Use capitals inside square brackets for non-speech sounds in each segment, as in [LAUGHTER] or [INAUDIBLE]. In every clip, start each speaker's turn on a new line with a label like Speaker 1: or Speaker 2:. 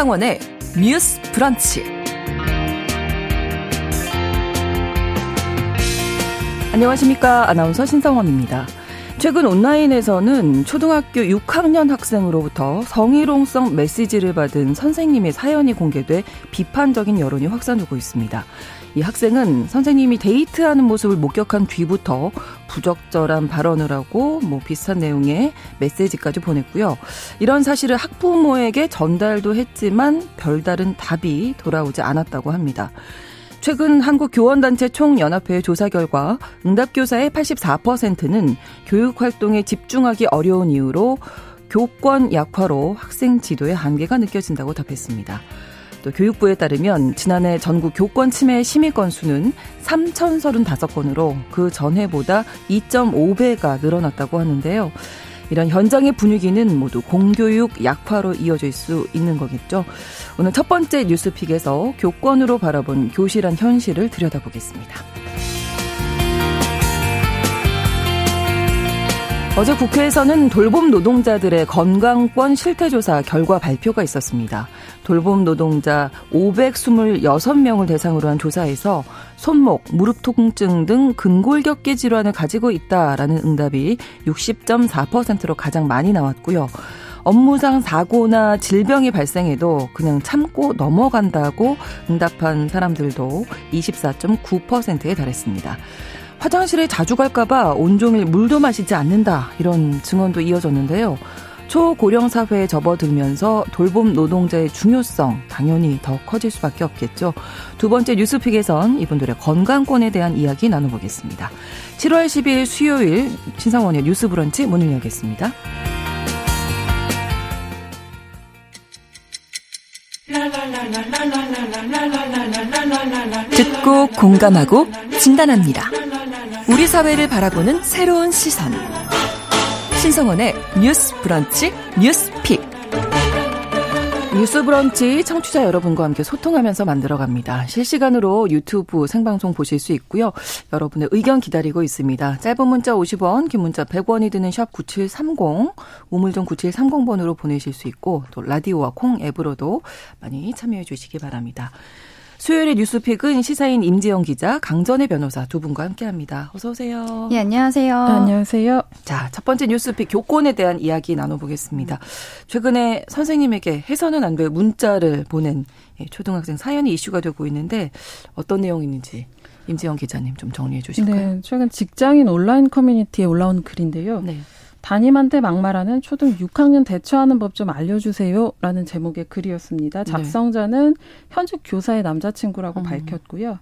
Speaker 1: 신성원의 뉴스 브런치. 안녕하십니까. 아나운서 신성원입니다. 최근 온라인에서는 초등학교 6학년 학생으로부터 성희롱성 메시지를 받은 선생님의 사연이 공개돼 비판적인 여론이 확산되고 있습니다. 이 학생은 선생님이 데이트하는 모습을 목격한 뒤부터 부적절한 발언을 하고 뭐 비슷한 내용의 메시지까지 보냈고요. 이런 사실을 학부모에게 전달도 했지만 별다른 답이 돌아오지 않았다고 합니다. 최근 한국교원단체 총연합회 조사 결과 응답교사의 84%는 교육활동에 집중하기 어려운 이유로 교권 약화로 학생 지도의 한계가 느껴진다고 답했습니다. 또 교육부에 따르면 지난해 전국 교권 침해 심의 건수는 3,035건으로 그 전해보다 2.5배가 늘어났다고 하는데요. 이런 현장의 분위기는 모두 공교육 약화로 이어질 수 있는 거겠죠. 오늘 첫 번째 뉴스픽에서 교권으로 바라본 교실한 현실을 들여다보겠습니다. 어제 국회에서는 돌봄 노동자들의 건강권 실태조사 결과 발표가 있었습니다. 돌봄 노동자 526명을 대상으로 한 조사에서 손목, 무릎 통증 등 근골격계 질환을 가지고 있다라는 응답이 60.4%로 가장 많이 나왔고요. 업무상 사고나 질병이 발생해도 그냥 참고 넘어간다고 응답한 사람들도 24.9%에 달했습니다. 화장실에 자주 갈까봐 온종일 물도 마시지 않는다. 이런 증언도 이어졌는데요. 초고령 사회에 접어들면서 돌봄 노동자의 중요성 당연히 더 커질 수밖에 없겠죠. 두 번째 뉴스픽에선 이분들의 건강권에 대한 이야기 나눠보겠습니다. 7월 10일 수요일 신상원의 뉴스 브런치 문을 열겠습니다. 듣고 공감하고 진단합니다. 우리 사회를 바라보는 새로운 시선. 신성원의 뉴스 브런치 뉴스 픽. 뉴스 브런치 청취자 여러분과 함께 소통하면서 만들어갑니다. 실시간으로 유튜브 생방송 보실 수 있고요. 여러분의 의견 기다리고 있습니다. 짧은 문자 50원, 긴 문자 100원이 드는 샵 9730, 우물정 9730번으로 보내실 수 있고 또 라디오와 콩 앱으로도 많이 참여해 주시기 바랍니다. 수요일의 뉴스픽은 시사인 임지영 기자, 강전의 변호사 두 분과 함께합니다. 어서 오세요.
Speaker 2: 예, 안녕하세요.
Speaker 3: 네, 안녕하세요.
Speaker 1: 자, 첫 번째 뉴스픽 교권에 대한 이야기 나눠보겠습니다. 최근에 선생님에게 해서는 안 될 문자를 보낸 예, 초등학생 사연이 이슈가 되고 있는데 어떤 내용인지 임지영 기자님 좀 정리해 주실까요?
Speaker 3: 네, 최근 직장인 온라인 커뮤니티에 올라온 글인데요. 네. 담임한테 막말하는 초등 6학년 대처하는 법 좀 알려주세요. 라는 제목의 글이었습니다. 네. 작성자는 현직 교사의 남자친구라고 음. 밝혔고요.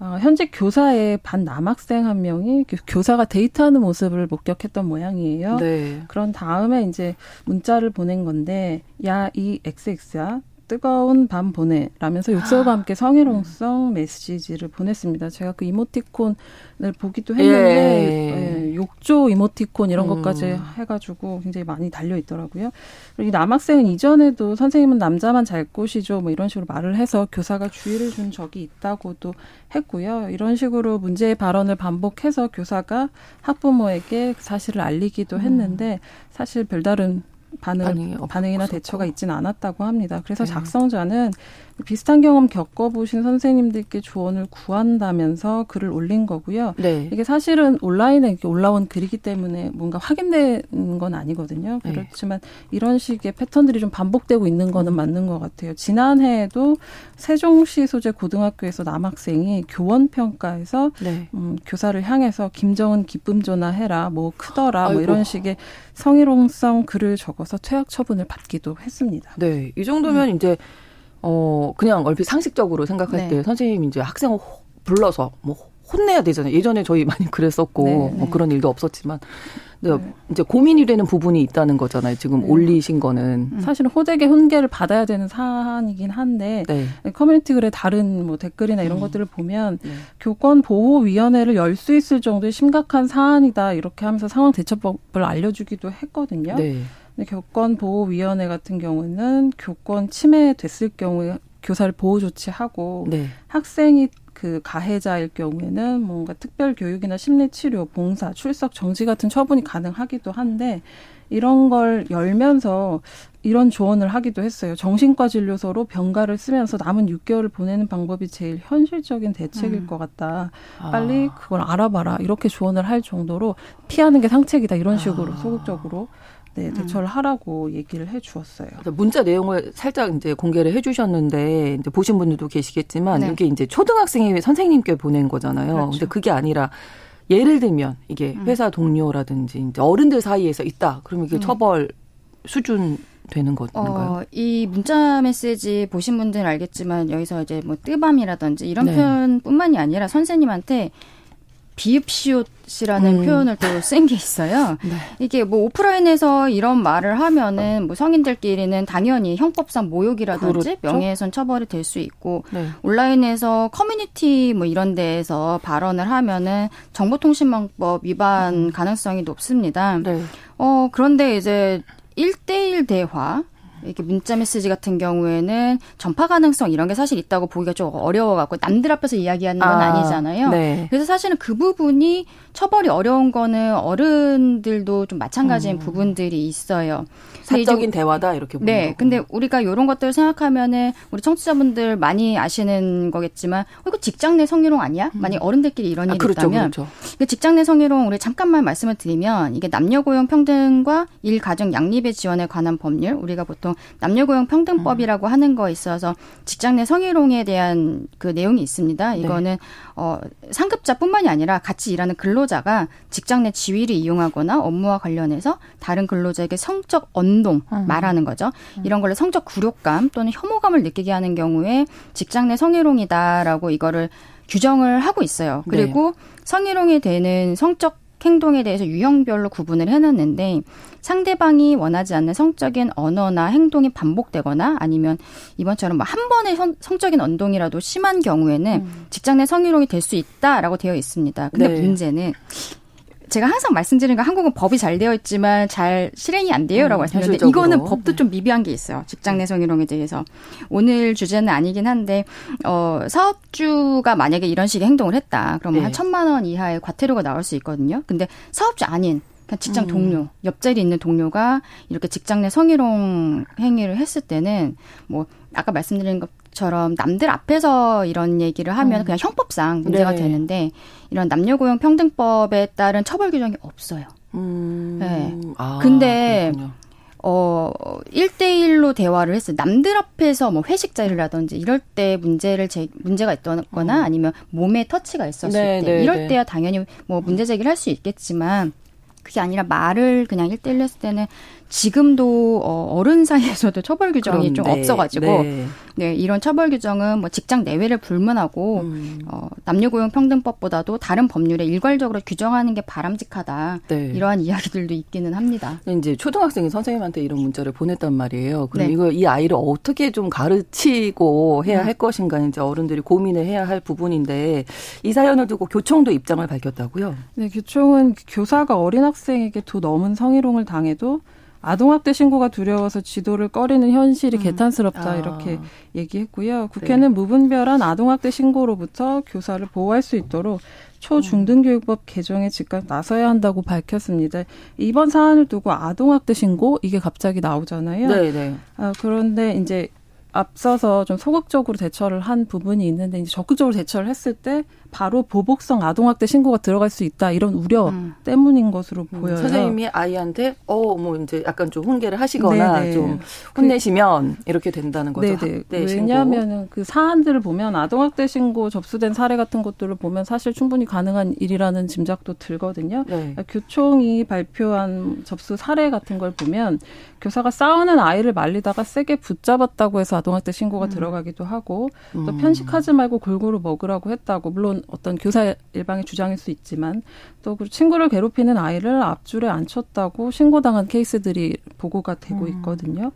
Speaker 3: 어, 현직 교사의 반 남학생 한 명이 교사가 데이트하는 모습을 목격했던 모양이에요. 네. 그런 다음에 이제 문자를 보낸 건데, 야, 이 XX야. 뜨거운 밤 보내 라면서 욕설과 함께 성희롱성 메시지를 보냈습니다. 제가 그 이모티콘을 보기도 했는데 예. 예, 욕조 이모티콘 이런 음. 것까지 해가지고 굉장히 많이 달려 있더라고요. 그리고 이 남학생은 이전에도 선생님은 남자만 잘 꼬시죠 뭐 이런 식으로 말을 해서 교사가 주의를 준 적이 있다고도 했고요. 이런 식으로 문제의 발언을 반복해서 교사가 학부모에게 사실을 알리기도 음. 했는데 사실 별다른 반응, 반응이 반응이나. 대처가 있지는 않았다고 합니다. 그래서 네. 작성자는 비슷한 경험 겪어보신 선생님들께 조언을 구한다면서 글을 올린 거고요. 네. 이게 사실은 온라인에 올라온 글이기 때문에 뭔가 확인된 건 아니거든요. 네. 그렇지만 네. 이런 식의 패턴들이 좀 반복되고 있는 거는 맞는 것 같아요. 지난해에도 세종시 소재 고등학교에서 남학생이 교원 평가에서 네. 음, 교사를 향해서 김정은 기쁨 전화 해라, 뭐 크더라, 아이고. 뭐 이런 식의 성희롱성 글을 적어서 퇴학 처분을 받기도 했습니다.
Speaker 1: 네, 이 정도면 음. 이제 어, 그냥 얼핏 상식적으로 생각할 네. 때 선생님이 이제 학생을 불러서 뭐 혼내야 되잖아요. 예전에 저희 많이 [LAUGHS] 그랬었고 네, 뭐 네. 그런 일도 없었지만 네. 이제 고민이 되는 부분이 있다는 거잖아요. 지금 네. 올리신 거는
Speaker 3: 음. 사실은 호되게 훈계를 받아야 되는 사안이긴 한데 네. 커뮤니티 글에 다른 뭐 댓글이나 이런 음. 것들을 보면 네. 교권 보호 위원회를 열 수 있을 정도의 심각한 사안이다 이렇게 하면서 상황 대처법을 알려주기도 했거든요. 네. 교권보호위원회 같은 경우는 교권 침해됐을 경우에 교사를 보호 조치하고 네. 학생이 그 가해자일 경우에는 뭔가 특별 교육이나 심리 치료, 봉사, 출석 정지 같은 처분이 가능하기도 한데 이런 걸 열면서 이런 조언을 하기도 했어요. 정신과 진료소로 병가를 쓰면서 남은 6개월을 보내는 방법이 제일 현실적인 대책일 음. 것 같다. 아. 빨리 그걸 알아봐라. 이렇게 조언을 할 정도로 피하는 게 상책이다. 이런 식으로 아. 소극적으로 네, 대처를 음. 하라고 얘기를 해 주었어요.
Speaker 1: 문자 내용을 살짝 이제 공개를 해 주셨는데 이제 보신 분들도 계시겠지만 네. 이게 이제 초등학생이 선생님께 보낸 거잖아요. 그렇죠. 근데 그게 아니라 예를 들면 이게 음. 회사 동료라든지 이제 어른들 사이에서 있다. 그러면 이게 음. 처벌 수준 되는 건가요? 어,
Speaker 2: 이 문자 메시지 보신 분들은 알겠지만 여기서 이제 뭐 뜨밤이라든지 이런 네. 표현뿐만이 아니라 선생님한테 비읍시옷이라는 음. 표현을 또 쓴 게 있어요. 네. 이게 뭐 오프라인에서 이런 말을 하면은 뭐 성인들끼리는 당연히 형법상 모욕이라든지 그렇죠? 명예훼손 처벌이 될 수 있고 네. 온라인에서 커뮤니티 뭐 이런 데에서 발언을 하면은 정보통신망법 위반 음. 가능성이 높습니다. 네. 어 그런데 이제 1대1 대화 이렇게 문자 메시지 같은 경우에는 전파 가능성 이런 게 사실 있다고 보기가 좀 어려워갖고 남들 앞에서 이야기하는 건 아, 니잖아요 네. 그래서 사실은 그 부분이 처벌이 어려운 거는 어른들도 좀 마찬가지인 음. 부분들이 있어요.
Speaker 1: 사적인 대화다 이렇게 보는
Speaker 2: 네. 거군요. 근데 우리가 이런 것들을 생각하면은 우리 청취자분들 많이 아시는 거겠지만 어, 이거 직장 내 성희롱 아니야? 음. 만약 어른들끼리 이런 아, 일이 그렇죠, 있다면 그렇죠. 그 직장 내 성희롱 우리 잠깐만 말씀을 드리면 이게 남녀 고용 평등과 일 가정 양립의 지원에 관한 법률 우리가 보통 남녀 고용 평등법이라고 음. 하는 거에 있어서 직장 내 성희롱에 대한 그 내용이 있습니다. 네. 이거는 네. 어 상급자뿐만이 아니라 같이 일하는 근로자가 직장 내 지위를 이용하거나 업무와 관련해서 다른 근로자에게 성적 언 운동 음. 말하는 거죠. 음. 이런 걸로 성적 굴욕감 또는 혐오감을 느끼게 하는 경우에 직장 내 성희롱이다라고 이거를 규정을 하고 있어요. 네. 그리고 네. 성희롱이 되는 성적 행동에 대해서 유형별로 구분을 해놨는데 상대방이 원하지 않는 성적인 언어나 행동이 반복되거나 아니면 이번처럼 뭐 한 번의 성, 적인 언동이라도 심한 경우에는 음. 직장 내 성희롱이 될 수 있다라고 되어 있습니다. 근데 네. 문제는 제가 항상 말씀드리는 건 한국은 법이 잘 되어 있지만 잘 실행이 안 돼요라고 음, 말씀드렸는데 이거는 법도 네. 좀 미비한 게 있어요. 직장 내 성희롱에 대해서. 오늘 주제는 아니긴 한데 어 사업주가 만약에 이런 식의 행동을 했다. 그러면 네. 한 천만 원 이하의 과태료가 나올 수 있거든요. 근데 사업주 아닌 그냥 직장 음. 동료, 옆자리에 있는 동료가 이렇게 직장 내 성희롱 행위를 했을 때는 뭐 아까 말씀드린 것 처럼 남들 앞에서 이런 얘기를 하면 음. 그냥 형법상 문제가 네. 되는데 이런 남녀고용 평등법에 따른 처벌 규정이 없어요. 음. 네. 아, 근데 그렇군요. 어, 1대1로 대화를 했어요. 남들 앞에서 뭐 회식 자리라든지 이럴 때 문제를 제, 문제가 있거나 음. 아니면 몸에 터치가 있었을 네, 때 네, 이럴 네. 때야 당연히 뭐 문제 제기를 할 수 있겠지만 그게 아니라 말을 그냥 1대1로 했을 때는 지금도 어, 어른 사이에서도 처벌 규정이 그런데, 좀 없어가지고 네. 네. 이런 처벌 규정은 뭐 직장 내외를 불문하고 음. 어, 남녀고용평등법보다도 다른 법률에 일괄적으로 규정하는 게 바람직하다 네. 이러한 이야기들도 있기는 합니다.
Speaker 1: 이제 초등학생이 선생님한테 이런 문자를 보냈단 말이에요. 그럼 네. 이거 이 아이를 어떻게 좀 가르치고 해야 음. 할 것인가 이제 어른들이 고민을 해야 할 부분인데 이 사연을 두고 교총도 입장을 밝혔다고요?
Speaker 3: 네, 교총은 교사가 어린 학생에게 두 넘은 성희롱을 당해도 아동학대 신고가 두려워서 지도를 꺼리는 현실이 음. 개탄스럽다 아. 이렇게 얘기했고요. 국회는 네. 무분별한 아동학대 신고로부터 교사를 보호할 수 있도록 초중등교육법 개정에 즉각 나서야 한다고 밝혔습니다. 이번 사안을 두고 아동학대 신고 이게 갑자기 나오잖아요. 네, 네. 아, 그런데 이제 앞서서 좀 소극적으로 대처를 한 부분이 있는데 이제 적극적으로 대처를 했을 때 바로 보복성 아동학대 신고가 들어갈 수 있다 이런 우려 음. 때문인 것으로 음. 보여요.
Speaker 1: 선생님이 아이한테 어뭐 이제 약간 좀 훈계를 하시거나 네네. 좀그 혼내시면 그, 이렇게 된다는 거죠. 네네.
Speaker 3: 왜냐하면 그 사안들을 보면 아동학대 신고 접수된 사례 같은 것들을 보면 사실 충분히 가능한 일이라는 짐작도 들거든요. 네. 그러니까 교총이 발표한 접수 사례 같은 걸 보면 교사가 싸우는 아이를 말리다가 세게 붙잡았다고 해서 아동학대 신고가 음. 들어가기도 하고 또 음. 편식하지 말고 골고루 먹으라고 했다고 물론 어떤 교사 일방의 주장일 수 있지만 또 친구를 괴롭히는 아이를 앞줄에 앉혔다고 신고당한 케이스들이 보고가 되고 음. 있거든요.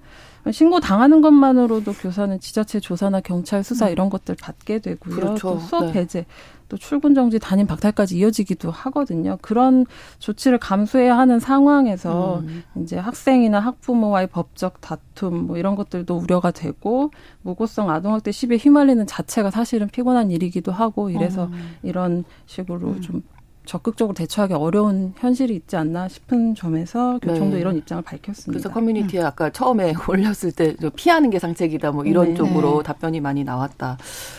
Speaker 3: 신고 당하는 것만으로도 교사는 지자체 조사나 경찰 수사 음. 이런 것들 받게 되고요. 그렇죠. 또 수업 네. 배제, 또 출근 정지, 담임 박탈까지 이어지기도 하거든요. 그런 조치를 감수해야 하는 상황에서 음. 이제 학생이나 학부모와의 법적 다툼 뭐 이런 것들도 우려가 되고 무고성 아동학대 시비에 휘말리는 자체가 사실은 피곤한 일이기도 하고 이래서 음. 이런 식으로 음. 좀 적극적으로 대처하기 어려운 현실이 있지 않나 싶은 점에서 교총도 네. 이런 입장을 밝혔습니다.
Speaker 1: 그래서 커뮤니티에 음. 아까 처음에 [LAUGHS] 올렸을 때 피하는 게 상책이다 뭐 이런 네. 쪽으로 네. 답변이 많이 나왔다.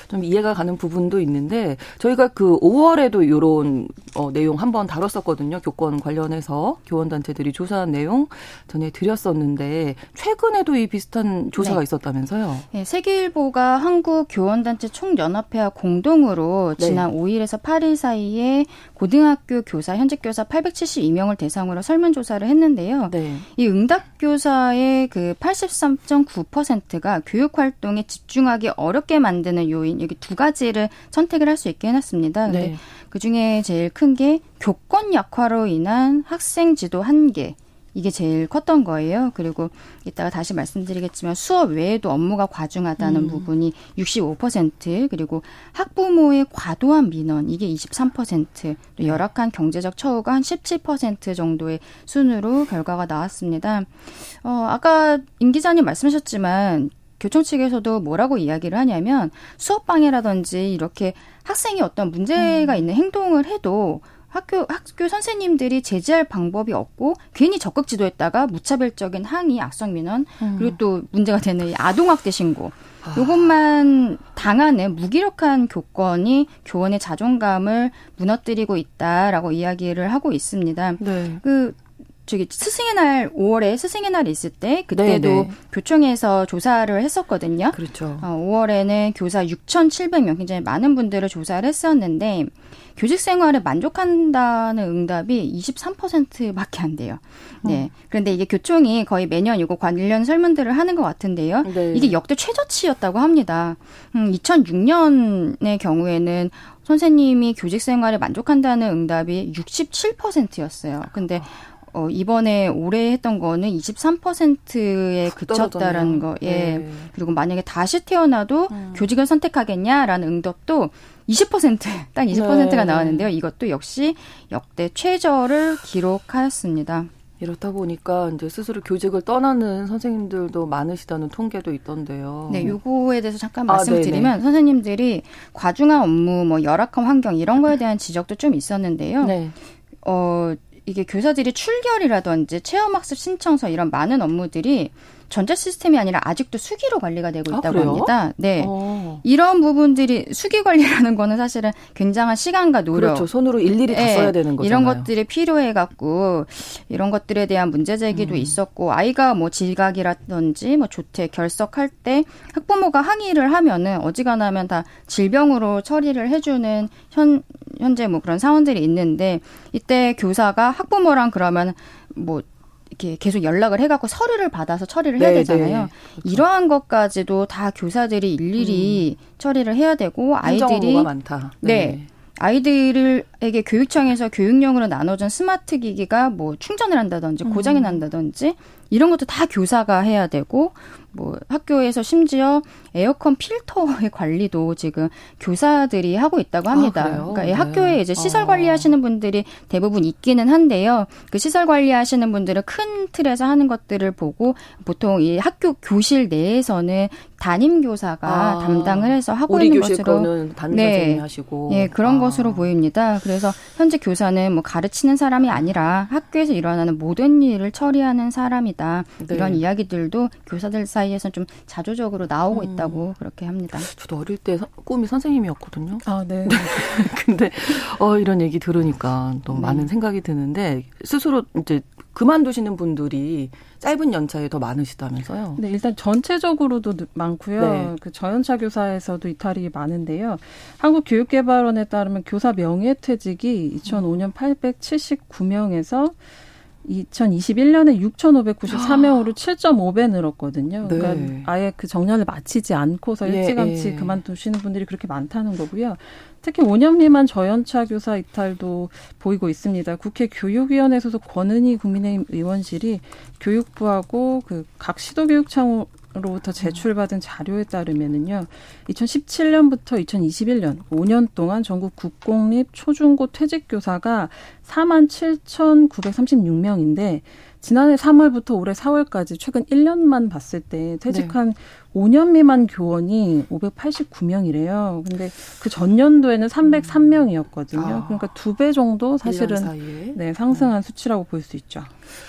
Speaker 1: 좀 이해가 가는 부분도 있는데 저희가 그 5월에도 이런 어, 내용 한번 다뤘었거든요. 교권 관련해서 교원단체들이 조사한 내용 전해드렸었는데 최근에도 이 비슷한 조사가 네. 있었다면서요?
Speaker 2: 네, 세계일보가 한국 교원단체 총연합회와 공동으로 네. 지난 5일에서 8일 사이에 고 등학교 교사 현직 교사 872명을 대상으로 설문 조사를 했는데요. 네. 이 응답 교사의 그 83.9%가 교육 활동에 집중하기 어렵게 만드는 요인 여기 두 가지를 선택을 할 수 있게 해놨습니다. 근데 네. 그 중에 제일 큰 게 교권 약화로 인한 학생 지도 한계. 이게 제일 컸던 거예요. 그리고 이따가 다시 말씀드리겠지만 수업 외에도 업무가 과중하다는 음. 부분이 65% 그리고 학부모의 과도한 민원 이게 23%또 열악한 경제적 처우가 한 17% 정도의 순으로 결과가 나왔습니다. 어 아까 임 기자님 말씀하셨지만 교총 측에서도 뭐라고 이야기를 하냐면 수업 방해라든지 이렇게 학생이 어떤 문제가 음. 있는 행동을 해도 학교 학교 선생님들이 제재할 방법이 없고 괜히 적극 지도했다가 무차별적인 항의, 악성 민원 음. 그리고 또 문제가 되는 아동학대 신고 아. 요것만 당하는 무기력한 교권이 교원의 자존감을 무너뜨리고 있다라고 이야기를 하고 있습니다. 네. 그 저기 스승의 날 5월에 스승의 날이 있을 때 그때도 네네. 네. 교총에서 조사를 했었거든요.
Speaker 1: 그렇죠.
Speaker 2: 어, 5월에는 교사 6,700명 굉장히 많은 분들을 조사를 했었는데 교직 생활에 만족한다는 응답이 23%밖에 안 돼요. 네. 음. 그런데 이게 교총이 거의 매년 이거 관련 설문들을 하는 것 같은데요. 네. 이게 역대 최저치였다고 합니다. 음, 2006년의 경우에는 선생님이 교직 생활에 만족한다는 응답이 67%였어요. 근데 어, 이번에 올해 했던 거는 23%에 그쳤다라는 거. 예. 네. 그리고 만약에 다시 태어나도 음. 교직을 선택하겠냐라는 응답도 20%, [LAUGHS] 딱 20%가 네. 나왔는데요. 이것도 역시 역대 최저를 기록하였습니다.
Speaker 1: 이렇다 보니까 이제 스스로 교직을 떠나는 선생님들도 많으시다는 통계도 있던데요.
Speaker 2: 네, 요거에 대해서 잠깐 말씀드리면 아, 선생님들이 과중한 업무, 뭐 열악한 환경 이런 거에 대한 지적도 좀 있었는데요. 네. 어, 이게 교사들이 출결이라든지 체험학습 신청서 이런 많은 업무들이 전자 시스템이 아니라 아직도 수기로 관리가 되고 아, 있다고 아, 합니다. 네. 어. 이런 부분들이 수기 관리라는 거는 사실은 굉장한 시간과 노력.
Speaker 1: 그렇죠. 손으로 일일이 네. 다 써야 되는 거잖아요.
Speaker 2: 이런 것들이 필요해 갖고 이런 것들에 대한 문제 제기도 음. 있었고 아이가 뭐 질각이라든지 뭐 조퇴 결석할 때 학부모가 항의를 하면은 어지간하면 다 질병으로 처리를 해 주는 현 현재 뭐 그런 사원들이 있는데 이때 교사가 학부모랑 그러면 뭐 이렇게 계속 연락을 해갖고 서류를 받아서 처리를 해야 네, 되잖아요. 네. 그렇죠. 이러한 것까지도 다 교사들이 일일이 음. 처리를 해야 되고 아이들이
Speaker 1: 많다.
Speaker 2: 네. 네. 아이들 에게 교육청에서 교육용으로 나눠준 스마트 기기가 뭐 충전을 한다든지 고장이 음. 난다든지 이런 것도 다 교사가 해야 되고 뭐 학교에서 심지어 에어컨 필터의 [LAUGHS] 관리도 지금 교사들이 하고 있다고 합니다. 아, 그러니까 네. 학교에 이제 시설 아. 관리하시는 분들이 대부분 있기는 한데요. 그 시설 관리하시는 분들은 큰 틀에서 하는 것들을 보고 보통 이 학교 교실 내에서는 담임 교사가 아, 담당을 해서 하고 있는 것으로
Speaker 1: 네, 하시고
Speaker 2: 예 그런 아. 것으로 보입니다. 그래서 현재 교사는 뭐 가르치는 사람이 아니라 학교에서 일어나는 모든 일을 처리하는 사람이다. 네. 이런 이야기들도 교사들 사이 사이에서 좀 자조적으로 나오고 음. 있다고 그렇게 합니다.
Speaker 1: 저도 어릴 때 꿈이 선생님이었거든요.
Speaker 3: 아, 네. [LAUGHS]
Speaker 1: 근데 어 이런 얘기 들으니까 또 네. 많은 생각이 드는데 스스로 이제 그만두시는 분들이 짧은 연차에 더 많으시다면서요?
Speaker 3: 네, 일단 전체적으로도 많고요. 네. 그 저연차 교사에서도 이탈이 많은데요. 한국교육개발원에 따르면 교사 명예퇴직이 2005년 879명에서 2021년에 6,594명으로 7.5배 늘었거든요. 네. 그러니까 아예 그 정년을 마치지 않고서 예, 일찌감치 예. 그만두시는 분들이 그렇게 많다는 거고요. 특히 5년 미만 저연차 교사 이탈도 보이고 있습니다. 국회 교육위원회 소속 권은희 국민의힘 의원실이 교육부하고 그 각 시도교육청 로부터 제출받은 자료에 따르면은요. 2017년부터 2021년 5년 동안 전국 국공립 초중고 퇴직 교사가 4만 7,936명인데 지난해 3월부터 올해 4월까지 최근 1년만 봤을 때 퇴직한 네. 5년 미만 교원이 589명이래요. 근데 그 전년도에는 303명이었거든요. 아, 그러니까 두 배 정도 사실은 네, 상승한 네. 수치라고 볼 수 있죠.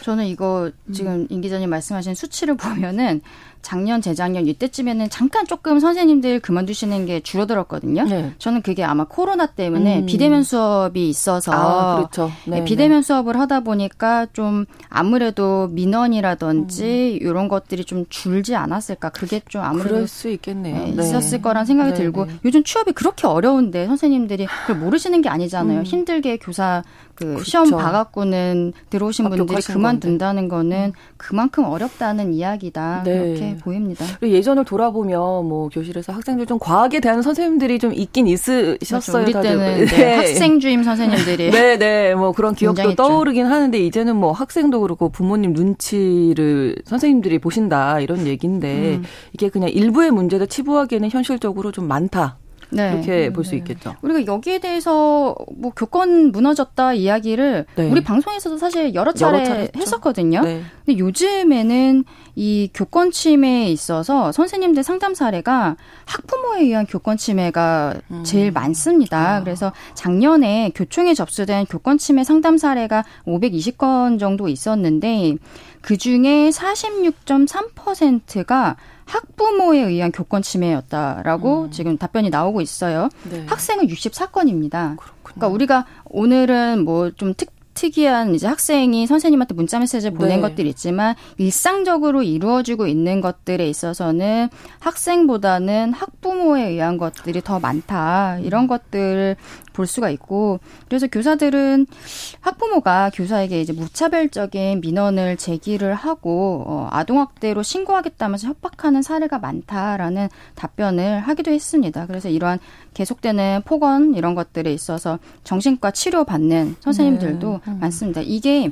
Speaker 2: 저는 이거 지금 임 기자님 말씀하신 수치를 [LAUGHS] 보면은 작년, 재작년 이때쯤에는 잠깐 조금 선생님들 그만두시는 게 줄어들었거든요. 네. 저는 그게 아마 코로나 때문에 음. 비대면 수업이 있어서 아, 그렇죠. 네, 네, 비대면 수업을 하다 보니까 좀 아무래도 민원이라든지 음. 이런 것들이 좀 줄지 않았을까. 그게 좀 아무래도
Speaker 1: 그럴 수 있겠네요. 네,
Speaker 2: 네. 있었을 거란 생각이 네, 들고 요즘 취업이 그렇게 어려운데 선생님들이 그걸 모르시는 게 아니잖아요. 음. 힘들게 교사 그 그렇죠. 시험 봐갖고는 들어오신 분들이 그만둔다는 거는 그만큼 어렵다는 이야기다 네. 그렇게 보입니다.
Speaker 1: 예전을 돌아보면 뭐 교실에서 학생들 좀 과학에 대한 선생님들이 좀 있긴 있으셨어요.
Speaker 2: 그렇죠. 우리 때는 [LAUGHS] 네. 학생 주임 선생님들이
Speaker 1: 네네 [LAUGHS] 네. 뭐 그런 기억도 떠오르긴 하는데 이제는 뭐 학생도 그렇고 부모님 눈치를 선생님들이 보신다 이런 얘기인데 음. 이게 그냥 일부의 문제를 치부하기에는 현실적으로 좀 많다. 네. 이렇게 볼수 네. 있겠죠.
Speaker 2: 우리가 여기에 대해서 뭐 교권 무너졌다 이야기를 네. 우리 방송에서도 사실 여러 차례, 여러 차례 했었거든요. 네. 근데 요즘에는 이 교권 침해에 있어서 선생님들 상담 사례가 학부모에 의한 교권 침해가 음. 제일 많습니다. 아. 그래서 작년에 교총에 접수된 교권 침해 상담 사례가 520건 정도 있었는데 그 중에 46.3%가 학부모에 의한 교권 침해였다라고 음. 지금 답변이 나오고 있어요. 네. 학생은 64건입니다. 그렇군요. 그러니까 우리가 오늘은 뭐 좀 특, 특이한 이제 학생이 선생님한테 문자 메시지를 보낸 네. 것들이 있지만 일상적으로 이루어지고 있는 것들에 있어서는 학생보다는 학부모에 의한 것들이 더 많다. 이런 것들을 볼 수가 있고 그래서 교사들은 학부모가 교사에게 이제 무차별적인 민원을 제기를 하고 어, 아동학대로 신고하겠다면서 협박하는 사례가 많다라는 답변을 하기도 했습니다. 그래서 이러한 계속되는 폭언 이런 것들에 있어서 정신과 치료 받는 선생님들도 네. 음. 많습니다. 이게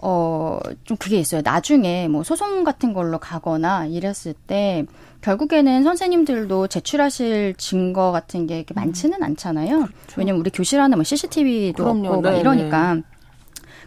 Speaker 2: 어, 좀 그게 있어요. 나중에 뭐 소송 같은 걸로 가거나 이랬을 때 결국에는 선생님들도 제출하실 증거 같은 게 이렇게 많지는 않잖아요. 그렇죠. 왜냐면 우리 교실 안에 뭐 CCTV도 그럼요. 없고 네, 이러니까. 네.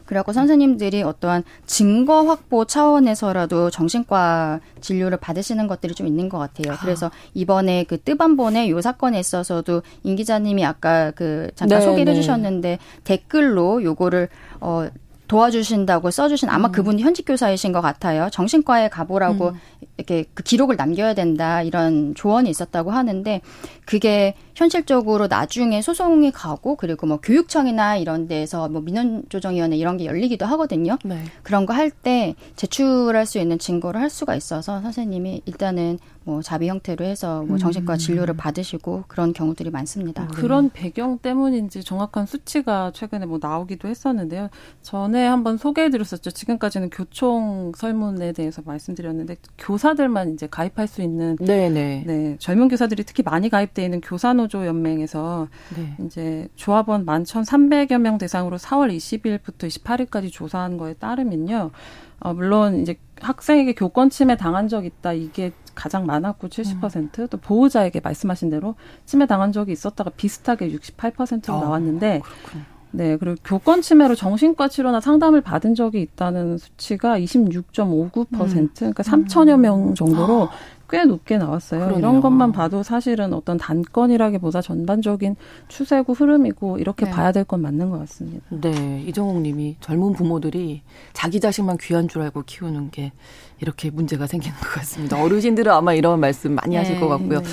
Speaker 2: 그래갖고 선생님들이 어떠한 증거 확보 차원에서라도 정신과 진료를 받으시는 것들이 좀 있는 것 같아요. 그래서 이번에 그 뜨밤번에 요 사건에 있어서도 임 기자님이 아까 그 잠깐 네, 소개를 네. 해주셨는데 댓글로 요거를 어 도와주신다고 써주신 아마 음. 그분이 현직 교사이신 것 같아요. 정신과에 가보라고 음. 이렇게 그 기록을 남겨야 된다 이런 조언이 있었다고 하는데 그게 현실적으로 나중에 소송이 가고 그리고 뭐 교육청이나 이런 데에서 뭐 민원조정위원회 이런 게 열리기도 하거든요. 네. 그런 거 할 때 제출할 수 있는 증거를 할 수가 있어서 선생님이 일단은 뭐 자비 형태로 해서 뭐 정신과 음. 진료를 받으시고 그런 경우들이 많습니다.
Speaker 3: 그런 배경 때문인지 정확한 수치가 최근에 뭐 나오기도 했었는데요. 전에 한번 소개해드렸었죠. 지금까지는 교총 설문에 대해서 말씀드렸는데 교사들만 이제 가입할 수 있는 네네. 네 젊은 교사들이 특히 많이 가입돼 있는 교사노조 연맹에서 네. 이제 조합원 만 천삼백 여 명 대상으로 4월 20일부터 28일까지 조사한 거에 따르면요. 어, 물론 이제 학생에게 교권 침해 당한 적 있다. 이게 가장 많았고 70%, 음. 또 보호자에게 말씀하신 대로 침해 당한 적이 있었다가 비슷하게 68%로 아, 나왔는데 그렇군요. 네, 그리고 교권 침해로 정신과 치료나 상담을 받은 적이 있다는 수치가 26.59%, 음. 그러니까 3천여 명 정도로 아. 꽤 높게 나왔어요. 그러네요. 이런 것만 봐도 사실은 어떤 단건이라기보다 전반적인 추세고 흐름이고 이렇게 네. 봐야 될 건 맞는 것 같습니다.
Speaker 1: 네, 이정옥 님이 젊은 부모들이 자기 자식만 귀한 줄 알고 키우는 게 이렇게 문제가 생기는 것 같습니다. 어르신들은 아마 이런 말씀 많이 하실 것 네, 같고요. 네.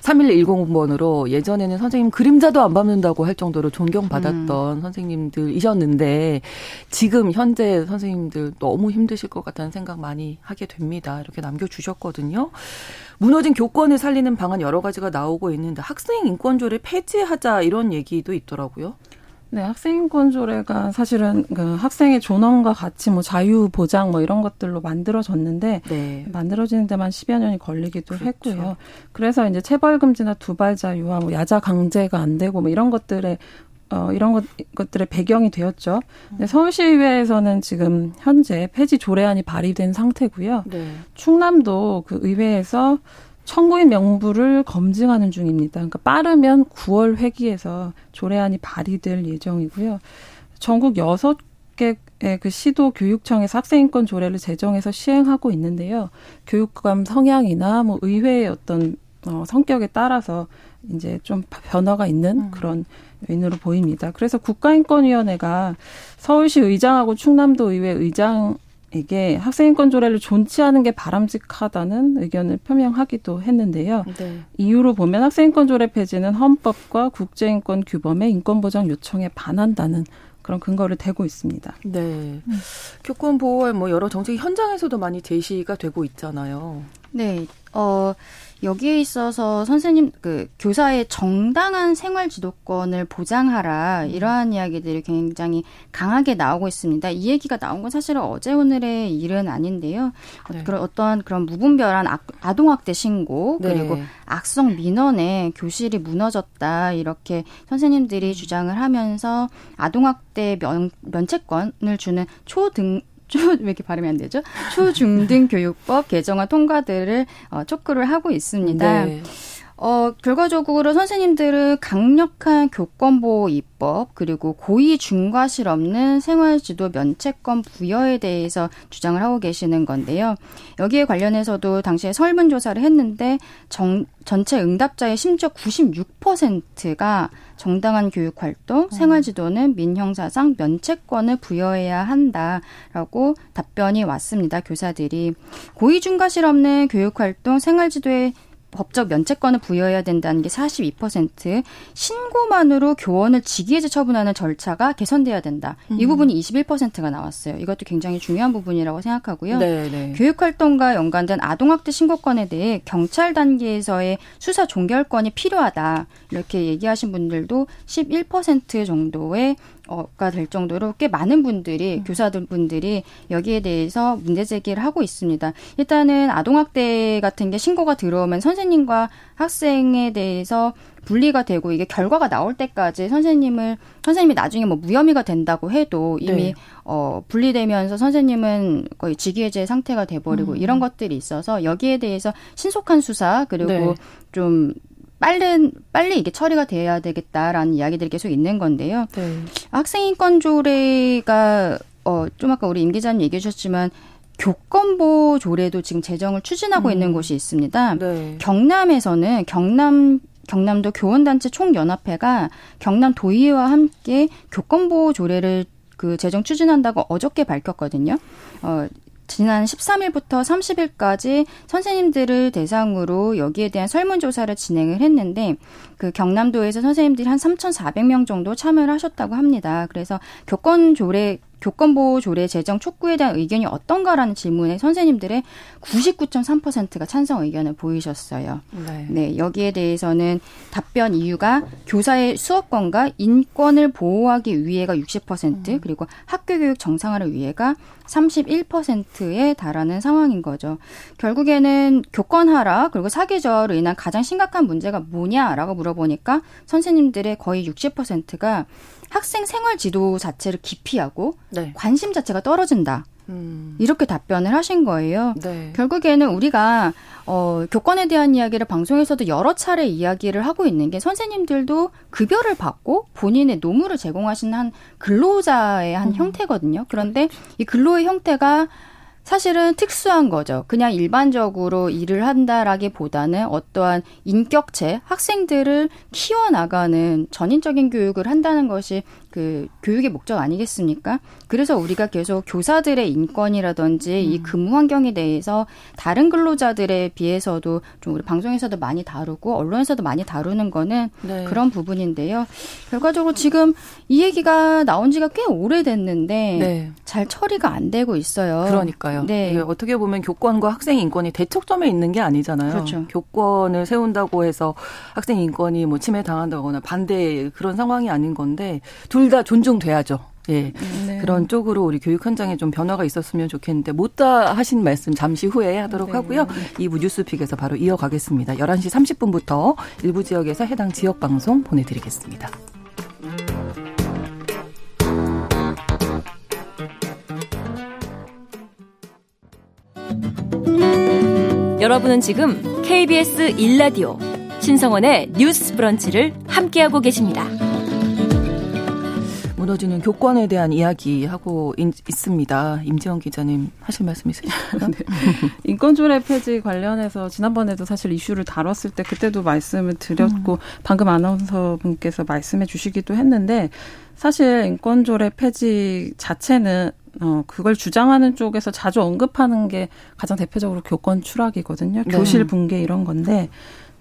Speaker 1: 3110번으로 예전에는 선생님 그림자도 안 밟는다고 할 정도로 존경받았던 음. 선생님들이셨는데 지금 현재 선생님들 너무 힘드실 것 같다는 생각 많이 하게 됩니다. 이렇게 남겨주셨거든요. 무너진 교권을 살리는 방안 여러 가지가 나오고 있는데 학생 인권조례 폐지하자 이런 얘기도 있더라고요.
Speaker 3: 네, 학생인권 조례가 사실은 그 학생의 존엄과 가치, 뭐 자유 보장 뭐 이런 것들로 만들어졌는데 네. 만들어지는 데만 10여 년이 걸리기도 그렇죠. 했고요. 그래서 이제 체벌 금지나 두발 자유와 뭐 야자 강제가 안 되고 뭐 이런 것들에 어, 이런 것, 것들의 배경이 되었죠. 근데 서울시의회에서는 지금 현재 폐지 조례안이 발의된 상태고요. 네. 충남도 그 의회에서 청구인 명부를 검증하는 중입니다. 그러니까 빠르면 9월 회기에서 조례안이 발의될 예정이고요. 전국 여섯 개의 그 시도 교육청에서 학생인권 조례를 제정해서 시행하고 있는데요. 교육감 성향이나 뭐 의회의 어떤 어, 성격에 따라서 이제 좀 변화가 있는 음. 그런 요인으로 보입니다. 그래서 국가인권위원회가 서울시 의장하고 충남도 의회 의장 에게 학생인권 조례를 존치하는 게 바람직하다는 의견을 표명하기도 했는데요. 네. 이유로 보면 학생인권 조례 폐지는 헌법과 국제인권 규범의 인권보장 요청에 반한다는 그런 근거를 대고 있습니다.
Speaker 1: 네. 음. 교권 보호할 뭐 여러 정책 현장에서도 많이 제시가 되고 있잖아요.
Speaker 2: 네. 어 여기에 있어서 선생님 그 교사의 정당한 생활 지도권을 보장하라 음. 이러한 이야기들이 굉장히 강하게 나오고 있습니다. 이 얘기가 나온 건 사실은 어제 오늘의 일은 아닌데요. 네. 그런 어떤 그런 무분별한 아동 학대 신고 네. 그리고 네. 악성 민원에 교실이 무너졌다 이렇게 선생님들이 주장을 하면서 아동 학대 면, 면책권을 주는 초등 초, 왜 이렇게 발음이 안 되죠? 초중등 교육법 개정안 통과들을 어, 촉구를 하고 있습니다. 네. 어, 결과적으로 선생님들은 강력한 교권보호 입법, 그리고 고의 중과실 없는 생활지도 면책권 부여에 대해서 주장을 하고 계시는 건데요. 여기에 관련해서도 당시에 설문조사를 했는데, 정, 전체 응답자의 심지어 96%가 정당한 교육 활동, 음. 생활 지도는 민형사상 면책권을 부여해야 한다라고 답변이 왔습니다. 교사들이 고의 중과실 없는 교육 활동, 생활 지도에 법적 면책권을 부여해야 된다는 게 42%, 신고만으로 교원을 직위해제 처분하는 절차가 개선돼야 된다. 음. 이 부분이 21%가 나왔어요. 이것도 굉장히 중요한 부분이라고 생각하고요. 네, 네. 교육활동과 연관된 아동학대 신고권에 대해 경찰 단계에서의 수사 종결권이 필요하다. 이렇게 얘기하신 분들도 11% 정도의 어가 될 정도로 꽤 많은 분들이 음. 교사들 분들이 여기에 대해서 문제 제기를 하고 있습니다. 일단은 아동학대 같은 게 신고가 들어오면 선생님과 학생에 대해서 분리가 되고 이게 결과가 나올 때까지 선생님을 선생님이 나중에 뭐 무혐의가 된다고 해도 이미 네. 어 분리되면서 선생님은 거의 직위해제 상태가 돼 버리고 음. 이런 것들이 있어서 여기에 대해서 신속한 수사 그리고 네. 좀 빠른 빨리 이게 처리가 돼야 되겠다라는 이야기들이 계속 있는 건데요. 네. 학생인권 조례가 어 좀 아까 우리 임 기자님 얘기해 주셨지만 교권보 조례도 지금 제정을 추진하고 음. 있는 곳이 있습니다. 네. 경남에서는 경남 경남도 교원단체 총연합회가 경남 도의회와 함께 교권보 조례를 그 제정 추진한다고 어저께 밝혔거든요. 어, 지난 13일부터 30일까지 선생님들을 대상으로 여기에 대한 설문조사를 진행을 했는데 그 경남도에서 선생님들이 한 3,400명 정도 참여를 하셨다고 합니다. 그래서 교권 조례 교권보호 조례 제정 촉구에 대한 의견이 어떤가라는 질문에 선생님들의 99.3%가 찬성 의견을 보이셨어요. 네. 네. 여기에 대해서는 답변 이유가 교사의 수업권과 인권을 보호하기 위해가 60% 음. 그리고 학교 교육 정상화를 위해가 31%에 달하는 상황인 거죠. 결국에는 교권 하락 그리고 사계절로 인한 가장 심각한 문제가 뭐냐라고 물어보니까 선생님들의 거의 60%가 학생 생활 지도 자체를 기피하고 네. 관심 자체가 떨어진다. 음. 이렇게 답변을 하신 거예요. 네. 결국에는 우리가 어, 교권에 대한 이야기를 방송에서도 여러 차례 이야기를 하고 있는 게 선생님들도 급여를 받고 본인의 노무를 제공하시는 한 근로자의 한 음. 형태거든요. 그런데 이 근로의 형태가 사실은 특수한 거죠. 그냥 일반적으로 일을 한다라기보다는 어떠한 인격체, 학생들을 키워나가는 전인적인 교육을 한다는 것이 그 교육의 목적 아니겠습니까? 그래서 우리가 계속 교사들의 인권이라든지 음. 이 근무 환경에 대해서 다른 근로자들에 비해서도 좀 우리 방송에서도 많이 다루고 언론에서도 많이 다루는 거는 네. 그런 부분인데요. 결과적으로 지금 이 얘기가 나온 지가 꽤 오래됐는데 네. 잘 처리가 안 되고 있어요.
Speaker 1: 그러니까요. 네. 어떻게 보면 교권과 학생 인권이 대척점에 있는 게 아니잖아요. 그렇죠. 교권을 세운다고 해서 학생 인권이 뭐 침해당한다거나 반대 그런 상황이 아닌 건데 둘둘 다 존중돼야죠. 예. 네. 그런 쪽으로 우리 교육 현장에 좀 변화가 있었으면 좋겠는데 못다 하신 말씀 잠시 후에 하도록 네. 하고요. 이부 뉴스픽에서 바로 이어가겠습니다. 11시 30분부터 일부 지역에서 해당 지역 방송 보내드리겠습니다.
Speaker 4: 여러분은 지금 KBS 1라디오 신성원의 뉴스 브런치를 함께하고 계십니다.
Speaker 1: 무너지는 교권에 대한 이야기 하고 있 습니다. 임지영 기자님 하실 말씀 있으실까요? [LAUGHS] 네.
Speaker 3: 인권조례 폐지 관련해서 지난번에도 사실 이슈를 다뤘을 때 그때도 말씀을 드렸고 음. 방금 아나운서 분께서 말씀해 주시기도 했는데 사실 인권조례 폐지 자체는 어, 그걸 주장하는 쪽에서 자주 언급하는 게 가장 대표적으로 교권 추락이거든요. 네. 교실 붕괴 이런 건데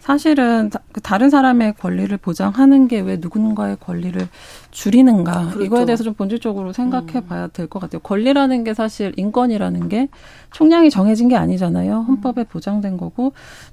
Speaker 3: 사실은 그 다른 사람의 권리를 보장하는 게 왜 누군가의 권리를 줄이는가 그렇죠. 이거에 대해서 좀 본질적으로 생각해 음. 봐야 될 것 같아요. 권리라는 게 사실 인권이라는 게 총량이 정해진 게 아니잖아요. 헌법에 음. 보장된 거고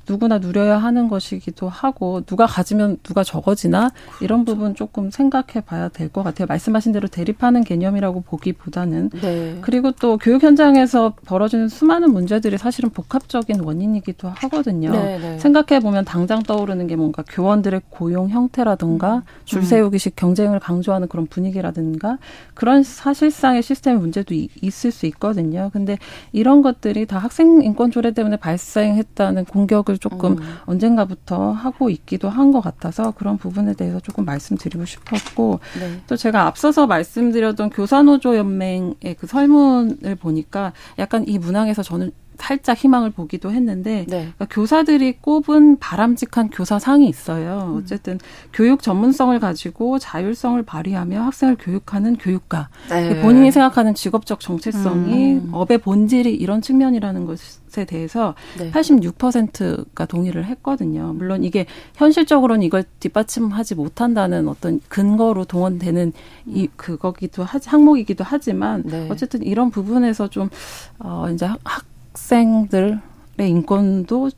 Speaker 3: 누구나 누려야 하는 것이기도 하고 누가 가지면 누가 적어지나 그렇죠. 이런 부분 조금 생각해 봐야 될 것 같아요. 말씀하신 대로 대립하는 개념이라고 보기보다는 네. 그리고 또 교육 현장에서 벌어지는 수많은 문제들이 사실은 복합적인 원인이기도 하거든요. 네, 네. 생각해 보면 당장 떠오르는 게 뭔가 교원들의 고용 형태라든가 음. 줄 세우기식 경쟁을 강조 하는 그런 분위기라든가 그런 사실상의 시스템 문제도 있을 수 있거든요. 근데 이런 것 것들이 다 학생 인권 조례 때문에 발생했다는 공격을 조금 음. 언젠가부터 하고 있기도 한 것 같아서 그런 부분에 대해서 조금 말씀드리고 싶었고 네. 또 제가 앞서서 말씀드렸던 교사노조 연맹의 그 설문을 보니까 약간 이 문항에서 저는 살짝 희망을 보기도 했는데 네. 그러니까 교사들이 꼽은 바람직한 교사상이 있어요. 음. 어쨌든 교육 전문성을 가지고 자율성을 발휘하며 학생을 교육하는 교육가. 네. 본인이 생각하는 직업적 정체성이 음. 업의 본질이 이런 측면이라는 것에 대해서 네. 86%가 동의를 했거든요. 물론 이게 현실적으로는 이걸 뒷받침하지 못한다는 어떤 근거로 동원되는 이 그거기도 하지 항목이기도 하지만 네. 어쨌든 이런 부분에서 좀 어 이제 학 학생들의 인권도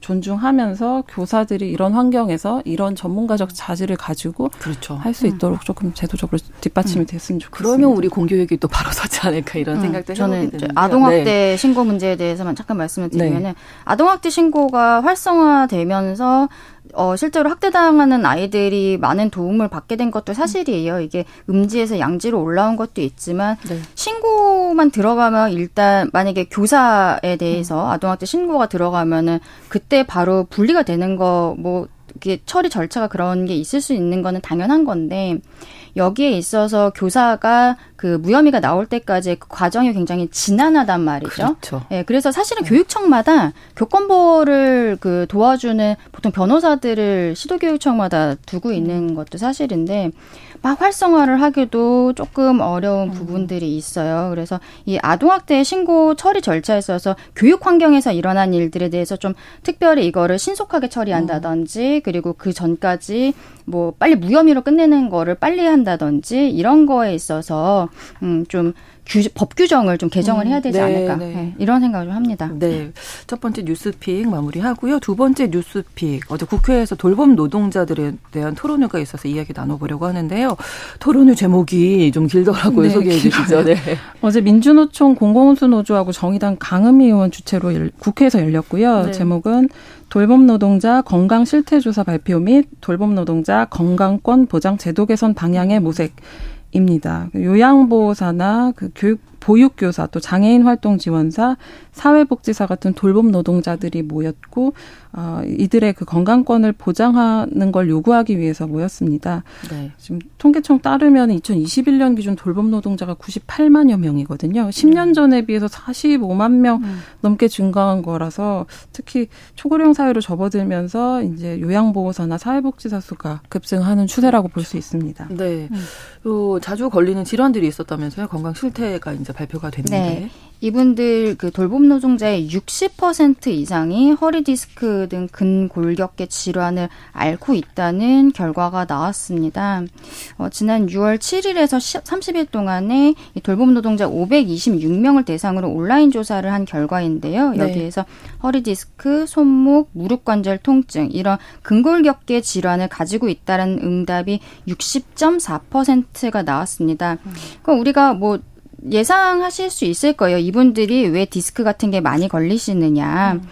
Speaker 3: 존중하면서 교사들이 이런 환경에서 이런 전문가적 자질을 가지고 그렇죠. 할수 있도록 음. 조금 제도적으로 뒷받침이 음. 됐으면 좋겠습니다.
Speaker 1: 그러면 우리 공교육이 또 바로 [LAUGHS] 서지 않을까 이런 음. 생각도
Speaker 2: 저는 아동학대 네. 신고 문제에 대해서만 잠깐 말씀을 드리면은 네. 아동학대 신고가 활성화되면서 어, 실제로 학대당하는 아이들이 많은 도움을 받게 된 것도 사실이에요. 이게 음지에서 양지로 올라온 것도 있지만 네. 신고만 들어가면 일단 만약에 교사에 대해서 음. 아동학대 신고가 들어가면은 그때 바로 분리가 되는 거뭐 이게 처리 절차가 그런 게 있을 수 있는 거는 당연한 건데 여기에 있어서 교사가 그 무혐의가 나올 때까지 그 과정이 굉장히 지난하단 말이죠. 그렇죠. 예, 그래서 사실은 네. 교육청마다 교권보호를 그 도와주는 보통 변호사들을 시도교육청마다 두고 있는 것도 사실인데 막 활성화를 하기도 조금 어려운 음. 부분들이 있어요. 그래서 이 아동학대 신고 처리 절차에 있어서 교육 환경에서 일어난 일들에 대해서 좀 특별히 이거를 신속하게 처리한다든지 음. 그리고 그 전까지 뭐 빨리 무혐의로 끝내는 거를 빨리 한다든지 이런 거에 있어서 음 좀 규, 법 규정을 좀 개정을 해야 되지 음, 네, 않을까 네. 네, 이런 생각을 좀 합니다.
Speaker 1: 네, 첫 번째 뉴스픽 마무리하고요. 두 번째 뉴스픽 어제 국회에서 돌봄 노동자들에 대한 토론회가 있어서 이야기 나눠보려고 하는데요. 토론회 제목이 좀 길더라고요. 네, 소개해 주시죠. 네.
Speaker 3: 어제 민주노총 공공운수 노조하고 정의당 강은미 의원 주최로 국회에서 열렸고요. 네. 제목은 돌봄 노동자 건강 실태 조사 발표 및 돌봄 노동자 건강권 보장 제도 개선 방향의 모색. 입니다. 요양보호사나 그 교육 보육교사 또 장애인 활동 지원사 사회복지사 같은 돌봄 노동자들이 모였고 어, 이들의 그 건강권을 보장하는 걸 요구하기 위해서 모였습니다. 네. 지금 통계청 따르면 2021년 기준 돌봄 노동자가 98만여 명이거든요. 10년 음. 전에 비해서 45만 명 음. 넘게 증가한 거라서 특히 초고령 사회로 접어들면서 이제 요양보호사나 사회복지사 수가 급증하는 추세라고 볼 수 있습니다.
Speaker 1: 네. 음. 요 자주 걸리는 질환들이 있었다면서요. 건강 실태가 이제 발표가 됐는데. 네.
Speaker 2: 이분들 그 돌봄 노동자의 60% 이상이 허리 디스크 등 근골격계 질환을 앓고 있다는 결과가 나왔습니다. 어, 지난 6월 7일에서 30일 동안에 이 돌봄 노동자 526명을 대상으로 온라인 조사를 한 결과인데요. 네. 여기에서 네. 허리 디스크, 손목, 무릎 관절 통증 이런 근골격계 질환을 가지고 있다는 응답이 60.4%가 나왔습니다. 음. 그럼 우리가 뭐 예상하실 수 있을 거예요. 이분들이 왜 디스크 같은 게 많이 걸리시느냐. 음.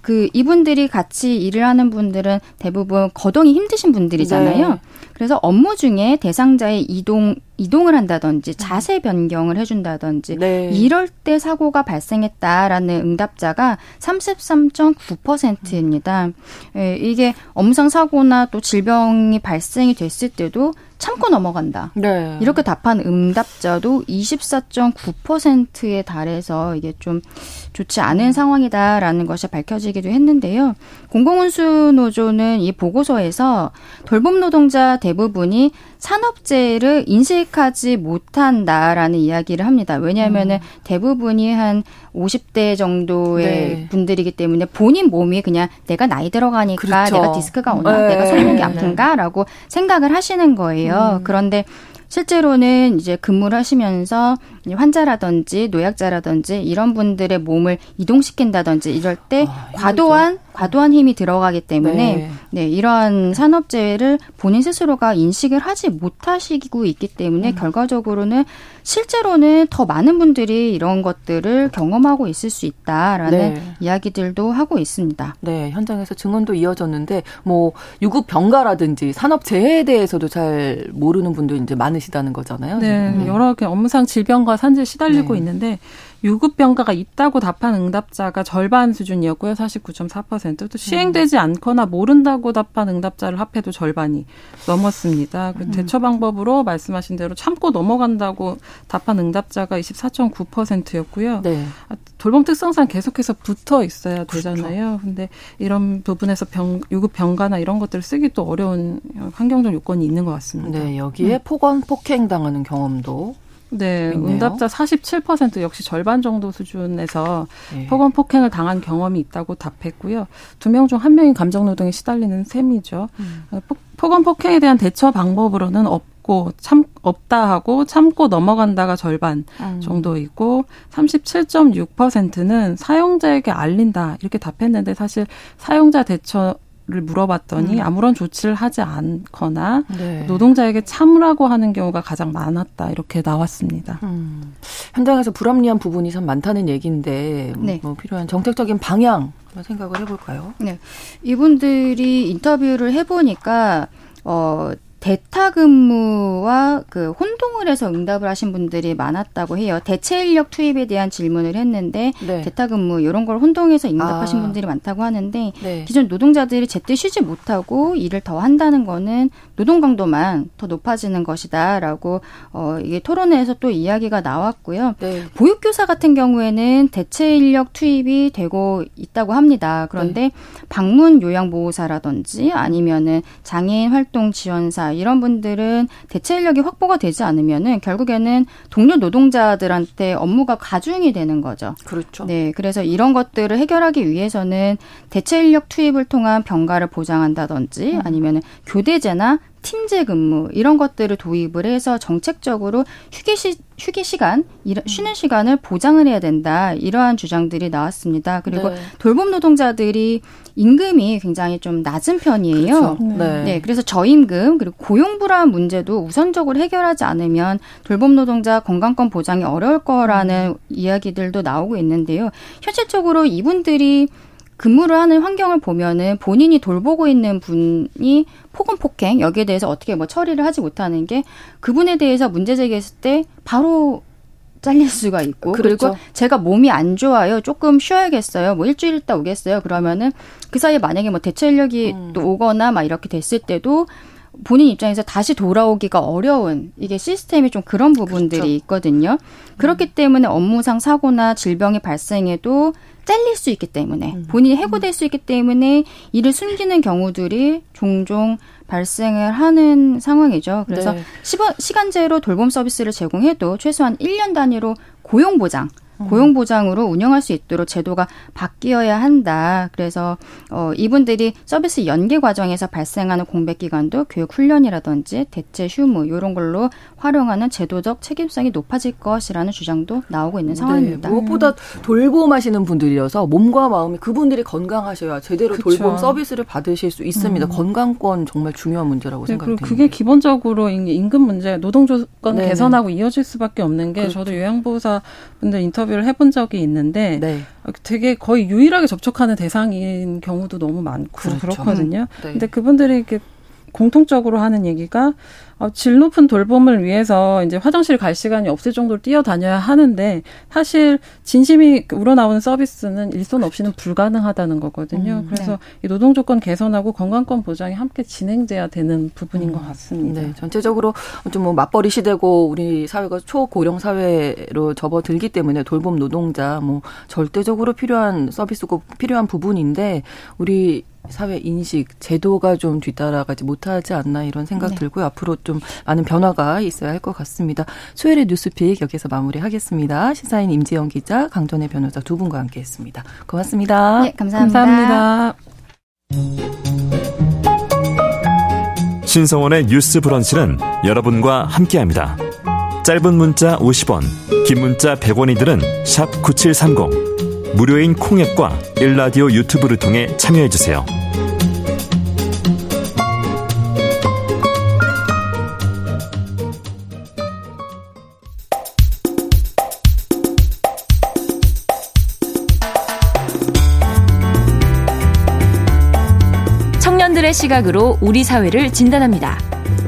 Speaker 2: 그 이분들이 같이 일을 하는 분들은 대부분 거동이 힘드신 분들이잖아요. 네. 그래서 업무 중에 대상자의 이동 이동을 한다든지 음. 자세 변경을 해준다든지 네. 이럴 때 사고가 발생했다라는 응답자가 33.9%입니다. 예, 이게 엄상 사고나 또 질병이 발생이 됐을 때도 참고 넘어간다. 네. 이렇게 답한 응답자도 24.9%에 달해서 이게 좀 좋지 않은 상황이다라는 것이 밝혀지기도 했는데요. 공공운수 노조는 이 보고서에서 돌봄 노동자 대부분이 산업재해를 인식하지 못한다라는 이야기를 합니다. 왜냐하면은 음. 대부분이 한 50대 정도의 네. 분들이기 때문에 본인 몸이 그냥 내가 나이 들어가니까 그렇죠. 내가 디스크가 오나 네. 내가 손목이 아픈가라고 생각을 하시는 거예요. 음. 그런데 실제로는 이제 근무를 하시면서 환자라든지 노약자라든지 이런 분들의 몸을 이동시킨다든지 이럴 때 아, 과도한 과도한 힘이 들어가기 때문에 네. 네, 이러한 산업재해를 본인 스스로가 인식을 하지 못하시고 있기 때문에 음. 결과적으로는 실제로는 더 많은 분들이 이런 것들을 경험하고 있을 수 있다라는 네. 이야기들도 하고 있습니다.
Speaker 1: 네, 현장에서 증언도 이어졌는데 뭐 유급 병가라든지 산업재해에 대해서도 잘 모르는 분도 이제 많으시다는 거잖아요.
Speaker 3: 네, 네. 여러 개 업무상 질병과 산재 시달리고 네. 있는데 유급 병가가 있다고 답한 응답자가 절반 수준이었고요. 49.4%. 또 시행되지 않거나 모른다고 답한 응답자를 합해도 절반이 넘었습니다. 그 음. 대처 방법으로 말씀하신 대로 참고 넘어간다고 답한 응답자가 24.9%였고요. 네. 아, 돌봄 특성상 계속해서 붙어 있어야 그렇죠. 되잖아요. 그렇죠. 근데 이런 부분에서 병, 유급 병가나 이런 것들을 쓰기 또 어려운 환경적 요건이 있는 것 같습니다.
Speaker 1: 네, 여기에 음. 폭언 폭행 당하는 경험도
Speaker 3: 네, 있네요. 응답자 47% 역시 절반 정도 수준에서 네. 폭언 폭행을 당한 경험이 있다고 답했고요. 두 명 중 한 명이 감정 노동에 시달리는 셈이죠. 음. 폭언 폭행에 대한 대처 방법으로는 없고 참 없다 하고 참고 넘어간다가 절반 음. 정도이고 37.6%는 사용자에게 알린다 이렇게 답했는데 사실 사용자 대처 를 물어봤더니 음. 아무런 조치를 하지 않거나 네. 노동자에게 참으라고 하는 경우가 가장 많았다 이렇게 나왔습니다. 음.
Speaker 1: 현장에서 불합리한 부분이 참 많다는 얘기인데 네. 뭐 필요한 정책적인 방향 생각을 해볼까요? 네,
Speaker 2: 이분들이 인터뷰를 해보니까 어 대타 근무와 그 혼동을 해서 응답을 하신 분들이 많았다고 해요. 대체 인력 투입에 대한 질문을 했는데 네. 대타 근무 이런 걸 혼동해서 응답하신 아. 분들이 많다고 하는데 네. 기존 노동자들이 제때 쉬지 못하고 일을 더 한다는 거는 노동 강도만 더 높아지는 것이다라고 어 이게 토론회에서 또 이야기가 나왔고요. 네. 보육교사 같은 경우에는 대체 인력 투입이 되고 있다고 합니다. 그런데 네. 방문 요양 보호사라든지 아니면은 장애인 활동 지원사 이런 분들은 대체 인력이 확보가 되지 않으면은 결국에는 동료 노동자들한테 업무가 가중이 되는 거죠.
Speaker 1: 그렇죠.
Speaker 2: 네, 그래서 이런 것들을 해결하기 위해서는 대체 인력 투입을 통한 병가를 보장한다든지 음. 아니면은 교대제나 팀제 근무 이런 것들을 도입을 해서 정책적으로 휴게 시 휴게 시간 쉬는 시간을 보장을 해야 된다 이러한 주장들이 나왔습니다. 그리고 네. 돌봄 노동자들이 임금이 굉장히 좀 낮은 편이에요. 그렇죠. 네. 네. 그래서 저임금 그리고 고용 불안 문제도 우선적으로 해결하지 않으면 돌봄 노동자 건강권 보장이 어려울 거라는 음. 이야기들도 나오고 있는데요. 현실적으로 이분들이 근무를 하는 환경을 보면은 본인이 돌보고 있는 분이 폭언 폭행 여기에 대해서 어떻게 뭐 처리를 하지 못하는 게 그분에 대해서 문제 제기했을 때 바로 잘릴 수가 있고 그렇죠. 그리고 제가 몸이 안 좋아요 조금 쉬어야겠어요 뭐 일주일 있다 오겠어요 그러면은 그 사이에 만약에 뭐 대체 인력이 음. 또 오거나 막 이렇게 됐을 때도 본인 입장에서 다시 돌아오기가 어려운 이게 시스템이 좀 그런 부분들이 그렇죠. 있거든요. 그렇기 때문에 업무상 사고나 질병이 발생해도 잘릴 수 있기 때문에 음. 본인이 해고될 수 있기 때문에 이를 숨기는 경우들이 종종 발생을 하는 상황이죠. 그래서 네. 시간제로 돌봄 서비스를 제공해도 최소한 1년 단위로 고용 보장 음. 고용 보장으로 운영할 수 있도록 제도가 바뀌어야 한다. 그래서 어 이분들이 서비스 연계 과정에서 발생하는 공백 기간도 교육 훈련이라든지 대체 휴무 이런 걸로 활용하는 제도적 책임성이 높아질 것이라는 주장도 나오고 있는 네, 상황입니다.
Speaker 1: 네, 무엇보다 돌봄하시는 분들이어서 몸과 마음이 그분들이 건강하셔야 제대로 그쵸. 돌봄 서비스를 받으실 수 있습니다. 음. 건강권 정말 중요한 문제라고 네, 생각됩니다.
Speaker 3: 그게 기본적으로 임금 문제, 노동 조건 네. 개선하고 이어질 수밖에 없는 게 그렇죠. 저도 요양보호사 분들 인터뷰를 해본 적이 있는데 네. 되게 거의 유일하게 접촉하는 대상인 경우도 너무 많고 그렇죠. 그렇거든요 네. 근데 그분들이 이렇게 공통적으로 하는 얘기가 어, 질 높은 돌봄을 위해서 이제 화장실 갈 시간이 없을 정도로 뛰어다녀야 하는데 사실 진심이 우러나오는 서비스는 일손 없이는 불가능하다는 거거든요. 음, 그래서 네. 이 노동 조건 개선하고 건강권 보장이 함께 진행돼야 되는 부분인 음, 것 같습니다. 네,
Speaker 1: 전체적으로 좀 뭐 맞벌이 시대고 우리 사회가 초고령 사회로 접어들기 때문에 돌봄 노동자 뭐 절대적으로 필요한 서비스고 필요한 부분인데 우리 사회 인식, 제도가 좀 뒤따라가지 못하지 않나 이런 생각 네. 들고요. 앞으로 좀 많은 변화가 있어야 할 것 같습니다. 수요일의 뉴스픽 여기서 마무리하겠습니다. 시사인 임지영 기자, 강전의 변호사 두 분과 함께했습니다. 고맙습니다.
Speaker 2: 네, 감사합니다. 감사합니다.
Speaker 5: 신성원의 뉴스 브런치는 여러분과 함께합니다. 짧은 문자 50원, 긴 문자 100원이들은 9730. 무료인 콩앱과 일라디오 유튜브를 통해 참여해주세요.
Speaker 4: 청년들의 시각으로 우리 사회를 진단합니다.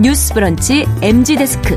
Speaker 4: 뉴스 브런치 MZ 데스크.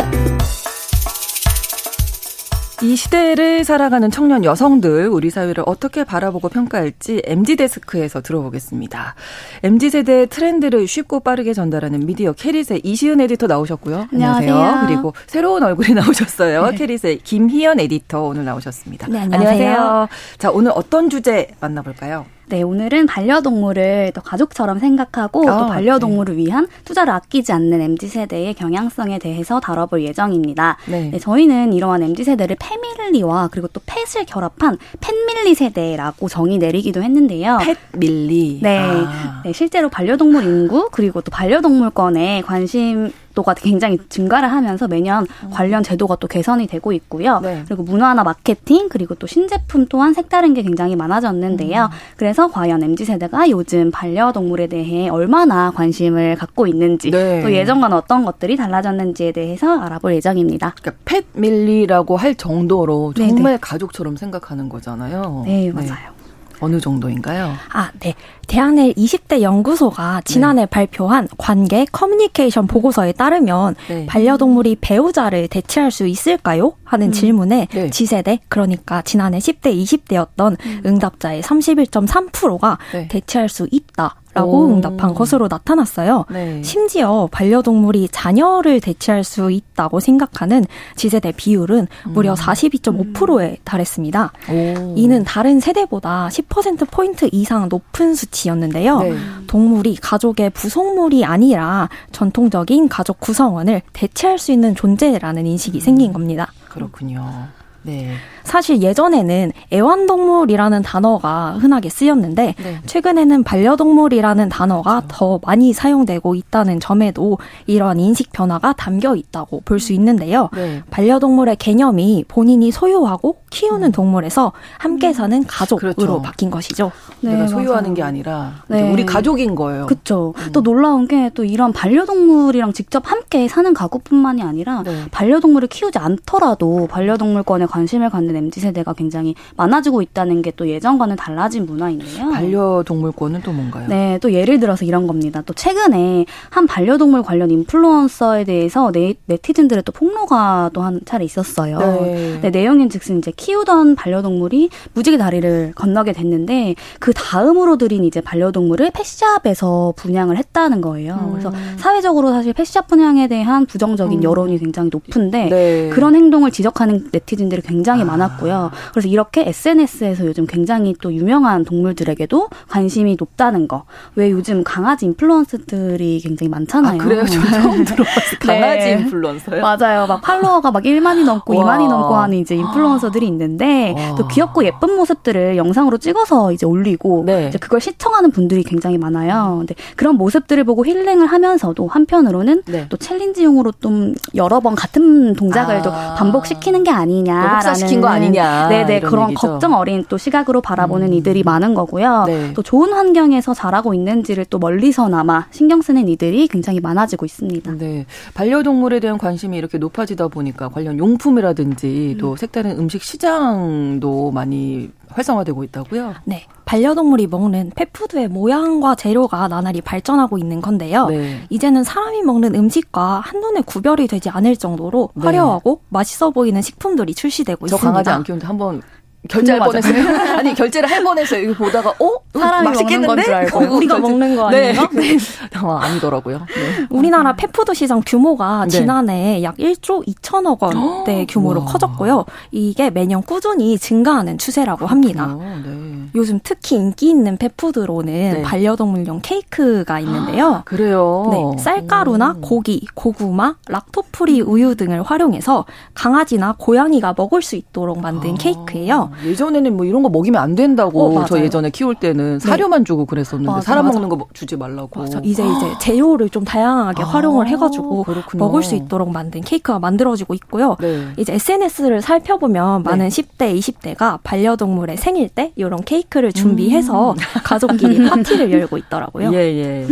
Speaker 1: 이 시대를 살아가는 청년 여성들 우리 사회를 어떻게 바라보고 평가할지 MZ 데스크에서 들어보겠습니다. MZ 세대의 트렌드를 쉽고 빠르게 전달하는 미디어 캐릿의 이시은 에디터 나오셨고요.
Speaker 6: 안녕하세요.
Speaker 1: 안녕하세요. 그리고 새로운 얼굴이 [LAUGHS] 나오셨어요. 네. 캐릿의 김희연 에디터 오늘 나오셨습니다.
Speaker 6: 네, 안녕하세요. 안녕하세요.
Speaker 1: 자, 오늘 어떤 주제 만나볼까요?
Speaker 6: 네, 오늘은 반려동물을 또 가족처럼 생각하고 아, 또 반려동물을 네. 위한 투자를 아끼지 않는 MZ세대의 경향성에 대해서 다뤄볼 예정입니다. 네. 네, 저희는 이러한 MZ세대를 패밀리와 그리고 또 펫을 결합한 펫밀리 세대라고 정의 내리기도 했는데요.
Speaker 1: 펫밀리.
Speaker 6: 네, 아. 네, 실제로 반려동물 인구 그리고 또 반려동물권에 관심 도가 굉장히 증가를 하면서 매년 음. 관련 제도가 또 개선이 되고 있고요. 네. 그리고 문화나 마케팅 그리고 또 신제품 또한 색다른 게 굉장히 많아졌는데요. 음. 그래서 과연 mz 세대가 요즘 반려동물에 대해 얼마나 관심을 갖고 있는지 네. 또 예전과는 어떤 것들이 달라졌는지에 대해서 알아볼 예정입니다.
Speaker 1: 그러니까 펫밀리라고 할 정도로 정말 네네. 가족처럼 생각하는 거잖아요.
Speaker 6: 네, 맞아요.
Speaker 1: 어느 정도인가요?
Speaker 6: 아, 네. 대한의 20대 연구소가 지난해 네. 발표한 관계 커뮤니케이션 보고서에 따르면 네. 반려동물이 배우자를 대체할 수 있을까요? 하는 음. 질문에 네. 지세대 그러니까 지난해 10대 20대였던 음. 응답자의 31.3%가 대체할 수 있다. 라고 오. 응답한 것으로 나타났어요. 네. 심지어 반려동물이 자녀를 대체할 수 있다고 생각하는 지세대 비율은 음. 무려 42.5%에 달했습니다. 오. 이는 다른 세대보다 10%포인트 이상 높은 수치였는데요. 네. 동물이 가족의 부속물이 아니라 전통적인 가족 구성원을 대체할 수 있는 존재라는 인식이 음. 생긴 겁니다.
Speaker 1: 그렇군요. 네.
Speaker 6: 사실 예전에는 애완동물이라는 단어가 흔하게 쓰였는데 네. 최근에는 반려동물이라는 단어가 그렇죠. 더 많이 사용되고 있다는 점에도 이러한 인식 변화가 담겨 있다고 볼 수 있는데요. 네. 반려동물의 개념이 본인이 소유하고 키우는 음. 동물에서 함께 음. 사는 가족으로 그렇죠. 바뀐 것이죠.
Speaker 1: 네, 내가 소유하는 맞아요. 게 아니라 네. 우리 가족인 거예요.
Speaker 6: 그렇죠. 음. 또 놀라운 게 또 이런 반려동물이랑 직접 함께 사는 가구뿐만이 아니라 네. 반려동물을 키우지 않더라도 반려동물권에 관심을 갖는 MZ 세대가 굉장히 많아지고 있다는 게 또 예전과는 달라진 문화인데요.
Speaker 1: 반려동물권은 또 뭔가요?
Speaker 6: 네, 또 예를 들어서 이런 겁니다. 또 최근에 한 반려동물 관련 인플루언서에 대해서 네, 네티즌들의 또 폭로가 또 한 차례 있었어요. 네. 네, 내용인 즉슨 이제 키우던 반려동물이 무지개 다리를 건너게 됐는데 그 다음으로 들인 이제 반려동물을 펫샵에서 분양을 했다는 거예요. 음. 그래서 사회적으로 사실 펫샵 분양에 대한 부정적인 음. 여론이 굉장히 높은데 네. 그런 행동을 지적하는 네티즌들이 굉장히 아. 많았고 요. 그래서 이렇게 SNS에서 요즘 굉장히 또 유명한 동물들에게도 관심이 높다는 거. 왜 요즘 강아지 인플루언서들이 굉장히 많잖아요.
Speaker 1: 아, 그래요? 저 [LAUGHS] 처음 들어봤어요. 강아지 네. 인플루언서요?
Speaker 6: 맞아요. 막 팔로워가 막 1만이 넘고 2만이 넘고 하는 이제 인플루언서들이 있는데 와. 또 귀엽고 예쁜 모습들을 영상으로 찍어서 이제 올리고 네. 이제 그걸 시청하는 분들이 굉장히 많아요. 근데 그런 모습들을 보고 힐링을 하면서도 한편으로는 네. 또 챌린지용으로 좀 여러 번 같은 동작을 아. 또 반복시키는 게 아니냐라는
Speaker 1: 거 아니냐.
Speaker 6: 네네 그런 얘기죠. 걱정 어린 또 시각으로 바라보는 음. 이들이 많은 거고요. 네. 또 좋은 환경에서 자라고 있는지를 또 멀리서나마 신경 쓰는 이들이 굉장히 많아지고 있습니다.
Speaker 1: 네 반려동물에 대한 관심이 이렇게 높아지다 보니까 관련 용품이라든지 음. 또 색다른 음식 시장도 많이 활성화되고 있다고요?
Speaker 6: 네.
Speaker 7: 반려동물이 먹는 펫푸드의 모양과 재료가 나날이 발전하고 있는 건데요. 네. 이제는 사람이 먹는 음식과 한눈에 구별이 되지 않을 정도로 네. 화려하고 맛있어 보이는 식품들이 출시되고
Speaker 1: 저
Speaker 7: 있습니다.
Speaker 1: 저 강아지 안 키우는데 한번 결제할 뻔했어요. [LAUGHS] 아니 결제를 할 뻔했어요. 이거 보다가 어
Speaker 6: 사람이 맛있겠는데? 먹는 건줄 알고
Speaker 7: 우리가 먹는 거 아니에요? 네. [LAUGHS]
Speaker 1: 어, 아니더라고요. 네.
Speaker 7: 우리나라 pet food 시장 규모가 네. 지난해 약 1조 2천억 원대 [GASPS] 규모로 와. 커졌고요. 이게 매년 꾸준히 증가하는 추세라고 합니다. 네. 요즘 특히 인기 있는 pet food로는 네. 반려동물용 케이크가 있는데요. 아, [GASPS]
Speaker 1: 그래요.
Speaker 7: 네, 쌀가루나 오. 고기, 고구마, lacto-free 우유 등을 활용해서 강아지나 고양이가 먹을 수 있도록 만든 아. 케이크예요.
Speaker 1: 예전에는 뭐 이런 거 먹이면 안 된다고 어, 저 예전에 키울 때는 네. 사료만 네. 주고 그랬었는데 맞아, 사람 맞아. 먹는 거 주지 말라고.
Speaker 7: 맞아. 이제 이제 재료를 좀 다양하게 아, 활용을 해가지고 그렇구나. 먹을 수 있도록 만든 케이크가 만들어지고 있고요. 네. 이제 SNS를 살펴보면 네. 많은 10대, 20대가 반려동물의 생일 때 이런 케이크를 준비해서 음. 가족끼리 [LAUGHS] 파티를 열고 있더라고요. 예, 예.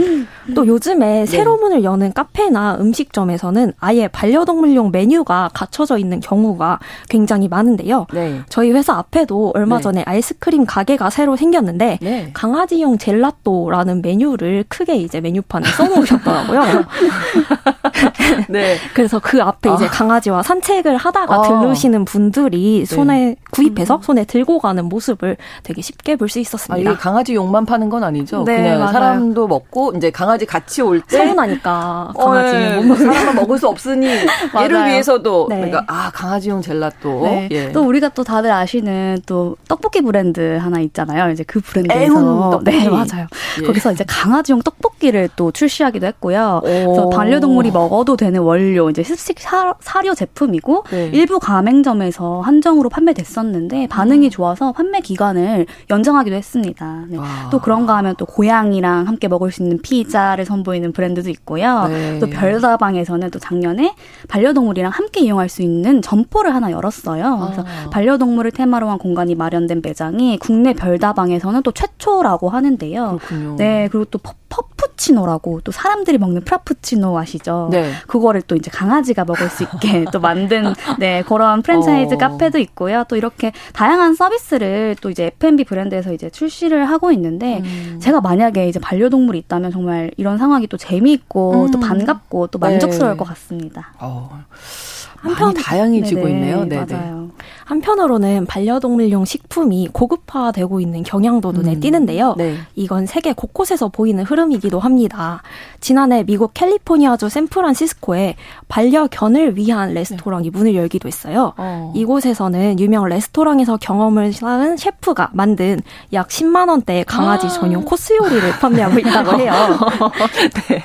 Speaker 7: 또 요즘에 네. 새로 문을 여는 카페나 음식점에서는 아예 반려동물용 메뉴가 갖춰져 있는 경우가 굉장히 많은데요. 네. 저희 회사 앞 에도 얼마 네. 전에 아이스크림 가게가 새로 생겼는데 네. 강아지용 젤라또라는 메뉴를 크게 이제 메뉴판에 써놓으셨더라고요. [LAUGHS] 네. [LAUGHS] 그래서 그 앞에 아. 이제 강아지와 산책을 하다가 아. 들르시는 분들이 네. 손에 구입해서 음. 손에 들고 가는 모습을 되게 쉽게 볼 수 있었습니다. 아,
Speaker 1: 이게 강아지 용만 파는 건 아니죠? 네, 그냥 맞아요. 사람도 먹고 이제 강아지 같이 올 때
Speaker 7: 서운하니까 강아지는 어,
Speaker 1: 사람은 먹을 수 없으니 [LAUGHS] 얘를 위해서도 네. 그러니까 아 강아지용 젤라또. 네.
Speaker 6: 예. 또 우리가 또 다들 아시는 또 떡볶이 브랜드 하나 있잖아요. 이제 그 브랜드에서 네 맞아요. 예. 거기서 이제 강아지용 떡볶이를 또 출시하기도 했고요. 그래서 반려동물이 먹어도 되는 원료 이제 습식 사, 료 제품이고 네. 일부 가맹점에서 한정으로 판매됐었는데 반응이 좋아서 판매 기간을 연장하기도 했습니다. 네. 또 그런가 하면 또 고양이랑 함께 먹을 수 있는 피자를 선보이는 브랜드도 있고요. 네. 또 별다방에서는 또 작년에 반려동물이랑 함께 이용할 수 있는 점포를 하나 열었어요. 그래서 아. 반려동물을 테마로 한 공간이 마련된 매장이 국내 별다방에서는 또 최초라고 하는데요. 그렇군요. 네, 그리고 또 퍼푸치노라고 또 사람들이 먹는 프라푸치노 아시죠? 네. 그거를 또 이제 강아지가 먹을 수 있게 [LAUGHS] 또 만든 네 그런 프랜차이즈 어. 카페도 있고요. 또 이렇게 다양한 서비스를 또 이제 F&B 브랜드에서 이제 출시를 하고 있는데 음. 제가 만약에 이제 반려동물이 있다면 정말 이런 상황이 또 재미있고 음. 또 반갑고 또 만족스러울 네. 것 같습니다. 어.
Speaker 1: 한편 다양해지고 네네, 있네요. 네, 맞아요.
Speaker 7: 한편으로는 반려동물용 식품이 고급화되고 있는 경향도 눈에 음. 띄는데요. 네. 이건 세계 곳곳에서 보이는 흐름이기도 합니다. 지난해 미국 캘리포니아주 샌프란시스코에 반려견을 위한 레스토랑이 네. 문을 열기도 했어요. 어. 이곳에서는 유명 레스토랑에서 경험을 쌓은 셰프가 만든 약 10만 원대의 강아지 아. 전용 코스 요리를 판매하고 있다고 [LAUGHS] 해요. 네.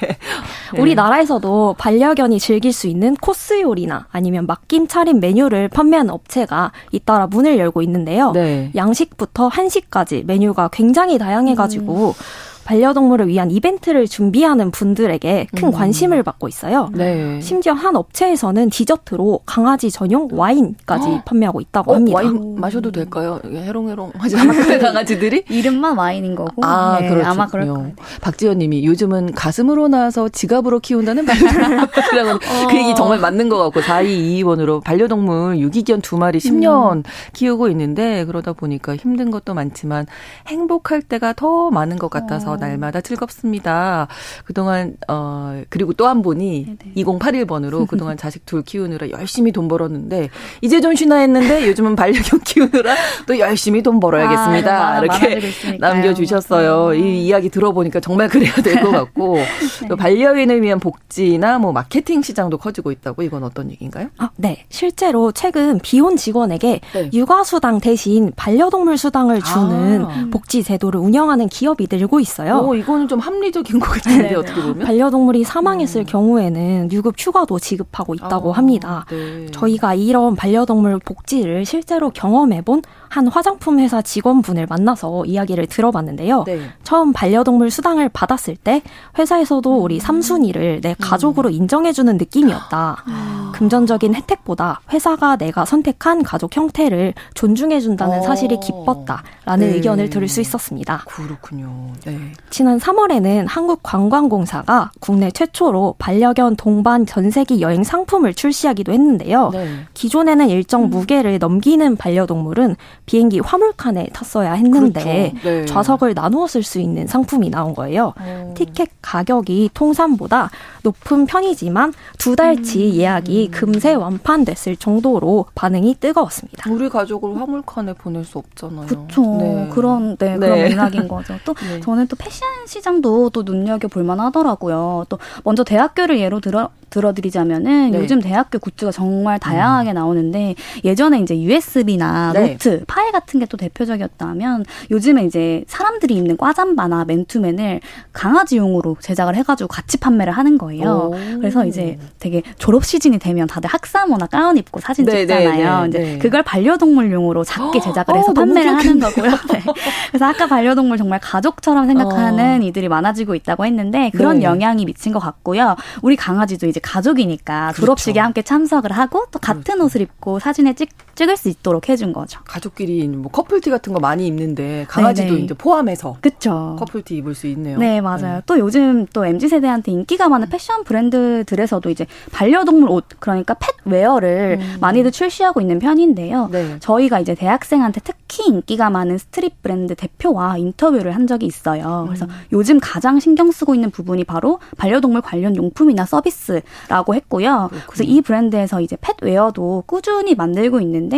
Speaker 7: 우리나라에서도 반려견이 즐길 수 있는 코스 요리나 아니면 맡김 차림 메뉴를 판매하는 업체 가 잇따라 문을 열고 있는데요. 네. 양식부터 한식까지 메뉴가 굉장히 다양해가지고 음. 반려동물을 위한 이벤트를 준비하는 분들에게 큰 음. 관심을 받고 있어요. 네. 심지어 한 업체에서는 디저트로 강아지 전용 와인까지 어? 판매하고 있다고
Speaker 1: 어,
Speaker 7: 합니다.
Speaker 1: 와인 마셔도 될까요? 해롱해롱 [LAUGHS] 하지 않아요, 강아지들이?
Speaker 6: 이름만 와인인 거고.
Speaker 1: 아, 네, 그렇죠. 아마 그럴 거예요. 박지연 님이 요즘은 가슴으로 나서 지갑으로 키운다는 반려동물. [LAUGHS] 어. 그 얘기 정말 맞는 것 같고 4222번으로 반려동물 유기견 두 마리 10년 음. 키우고 있는데 그러다 보니까 힘든 것도 많지만 행복할 때가 더 많은 것 같아서 어. 날마다 즐겁습니다. 그동안 어 그리고 또 한 분이 네네. 2081번으로 [LAUGHS] 그동안 자식 둘 키우느라 열심히 돈 벌었는데 이제 좀 쉬나 했는데 요즘은 반려견 [LAUGHS] 키우느라 또 열심히 돈 벌어야겠습니다. 아, 이렇게 남겨 주셨어요. 이 이야기 들어보니까 정말 그래야 될 것 같고 [LAUGHS] 네. 또 반려인을 위한 복지나 뭐 마케팅 시장도 커지고 있다고 이건 어떤 얘기인가요?
Speaker 7: 아, 네. 실제로 최근 비혼 직원에게 네. 육아 수당 대신 반려동물 수당을 주는 아. 복지 제도를 운영하는 기업이 늘고 있어요. 있어요.
Speaker 1: 오, 이거는 좀 합리적인 것 같은데 네. 어떻게 보면
Speaker 7: 반려동물이 사망했을 음. 경우에는 유급 휴가도 지급하고 있다고 아, 합니다. 네. 저희가 이런 반려동물 복지를 실제로 경험해본 한 화장품 회사 직원분을 만나서 이야기를 들어봤는데요. 네. 처음 반려동물 수당을 받았을 때 회사에서도 우리 음. 삼순이를 내 가족으로 음. 인정해주는 느낌이었다. 아. 금전적인 혜택보다 회사가 내가 선택한 가족 형태를 존중해준다는 어. 사실이 기뻤다라는 네. 의견을 들을 수 있었습니다.
Speaker 1: 그렇군요. 네.
Speaker 7: 지난 3월에는 한국관광공사가 국내 최초로 반려견 동반 전세기 여행 상품을 출시하기도 했는데요. 네. 기존에는 일정 음. 무게를 넘기는 반려동물은 비행기 화물칸에 탔어야 했는데 그렇죠. 네. 좌석을 나누어 쓸수 있는 상품이 나온 거예요. 어. 티켓 가격이 통산보다 높은 편이지만 두 달치 음. 예약이 금세 완판됐을 정도로 반응이 뜨거웠습니다.
Speaker 1: 우리 가족을 화물칸에 보낼 수 없잖아요.
Speaker 6: 그렇죠. 네. 그런 네, 네. 그런 맥락인 거죠. 또 네. 저는 또 패션 시장도 또 눈여겨 볼 만 하더라고요. 또 먼저 대학교를 예로 들어 들어드리자면은 네. 요즘 대학교 굿즈가 정말 다양하게 음. 나오는데 예전에 이제 USB나 네. 노트, 파일 같은 게 또 대표적이었다면 요즘에 이제 사람들이 입는 과잠바나 맨투맨을 강아지용으로 제작을 해가지고 같이 판매를 하는 거예요. 오. 그래서 이제 되게 졸업 시즌이 되면 다들 학사모나 가운 입고 사진 네, 네 찍잖아요. 네, 이제 네. 그걸 반려동물용으로 작게 [GASPS] 제작을 해서 어, 판매를 하는 거고요. 네. 그래서 아까 반려동물 정말 가족처럼 생각하는 어. 이들이 많아지고 있다고 했는데 그런 네. 영향이 미친 것 같고요. 우리 강아지도 이제 가족이니까 그렇죠. 졸업식에 함께 참석을 하고 또 같은 그렇죠. 옷을 입고 사진에 찍, 찍을 수 있도록 해준 거죠.
Speaker 1: 가족끼리 뭐 커플티 같은 거 많이 입는데 강아지도 네네. 이제 포함해서
Speaker 6: 그쵸.
Speaker 1: 커플티 입을 수 있네요.
Speaker 6: 네 맞아요. 네. 또 요즘 또 MZ 세대한테 인기가 많은 패션 브랜드들에서도 이제 반려동물 옷 그러니까 pet wear를 음. 많이들 출시하고 있는 편인데요. 네. 저희가 이제 대학생한테 특히 인기가 많은 street 브랜드 대표와 인터뷰를 한 적이 있어요. 그래서 음. 요즘 가장 신경 쓰고 있는 부분이 바로 반려동물 관련 용품이나 서비스 라고 했고요. 그렇군요. 그래서 이 브랜드에서 이제 펫웨어도 꾸준히 만들고 있는데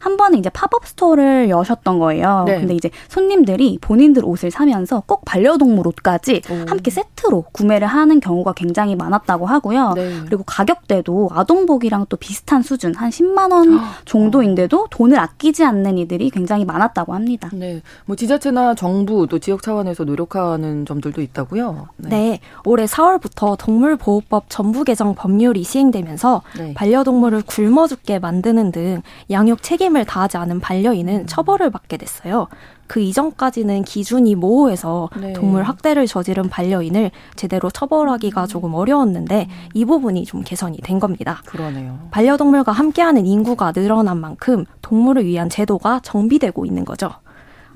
Speaker 6: 한 번은 이제 팝업 스토어를 여셨던 거예요. 네. 근데 이제 손님들이 본인들 옷을 사면서 꼭 반려동물 옷까지 오. 함께 세트로 구매를 하는 경우가 굉장히 많았다고 하고요. 네. 그리고 가격대도 아동복이랑 또 비슷한 수준 한 10만 원 정도인데도 돈을 아끼지 않는 이들이 굉장히 많았다고 합니다.
Speaker 1: 네. 뭐 지자체나 정부 또 지역 차원에서 노력하는 점들도 있다고요.
Speaker 7: 네. 네. 올해 4월부터 동물보호법 전부 개정 법률이 시행되면서 네. 반려동물을 굶어 죽게 만드는 등 양육 책임을 다하지 않은 반려인은 음. 처벌을 받게 됐어요. 그 이전까지는 기준이 모호해서 네. 동물 학대를 저지른 반려인을 제대로 처벌하기가 음. 조금 어려웠는데 음. 이 부분이 좀 개선이 된 겁니다.
Speaker 1: 그러네요.
Speaker 7: 반려동물과 함께하는 인구가 늘어난 만큼 동물을 위한 제도가 정비되고 있는 거죠.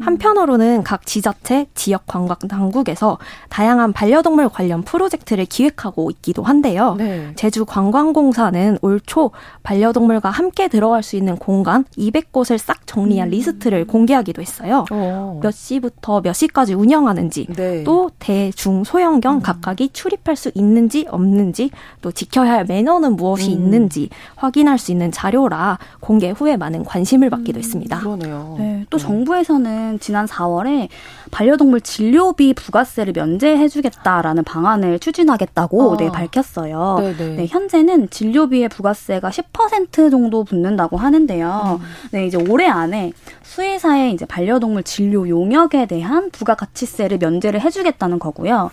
Speaker 7: 한편으로는 각 지자체, 지역 관광 당국에서 다양한 반려동물 관련 프로젝트를 기획하고 있기도 한데요. 네. 제주 관광공사는 올 초 반려동물과 함께 들어갈 수 있는 공간 200곳을 싹 정리한 음. 리스트를 공개하기도 했어요. 오. 어. 몇 시부터 몇 시까지 운영하는지, 네. 또 대, 중, 소형견 음. 각각이 출입할 수 있는지 없는지, 또 지켜야 할 매너는 무엇이 음. 있는지 확인할 수 있는 자료라 공개 후에 많은 관심을 받기도 음, 했습니다.
Speaker 1: 그러네요.
Speaker 6: 네, 또 네. 정부에서는 지난 4월에 반려동물 진료비 부가세를 면제해주겠다라는 방안을 추진하겠다고 아. 네, 밝혔어요. 네, 현재는 진료비의 부가세가 10% 정도 붙는다고 하는데요. 음. 네, 이제 올해 안에 수의사의 이제 반려동물 진료 용역에 대한 부가가치세를 면제를 해주겠다는 거고요.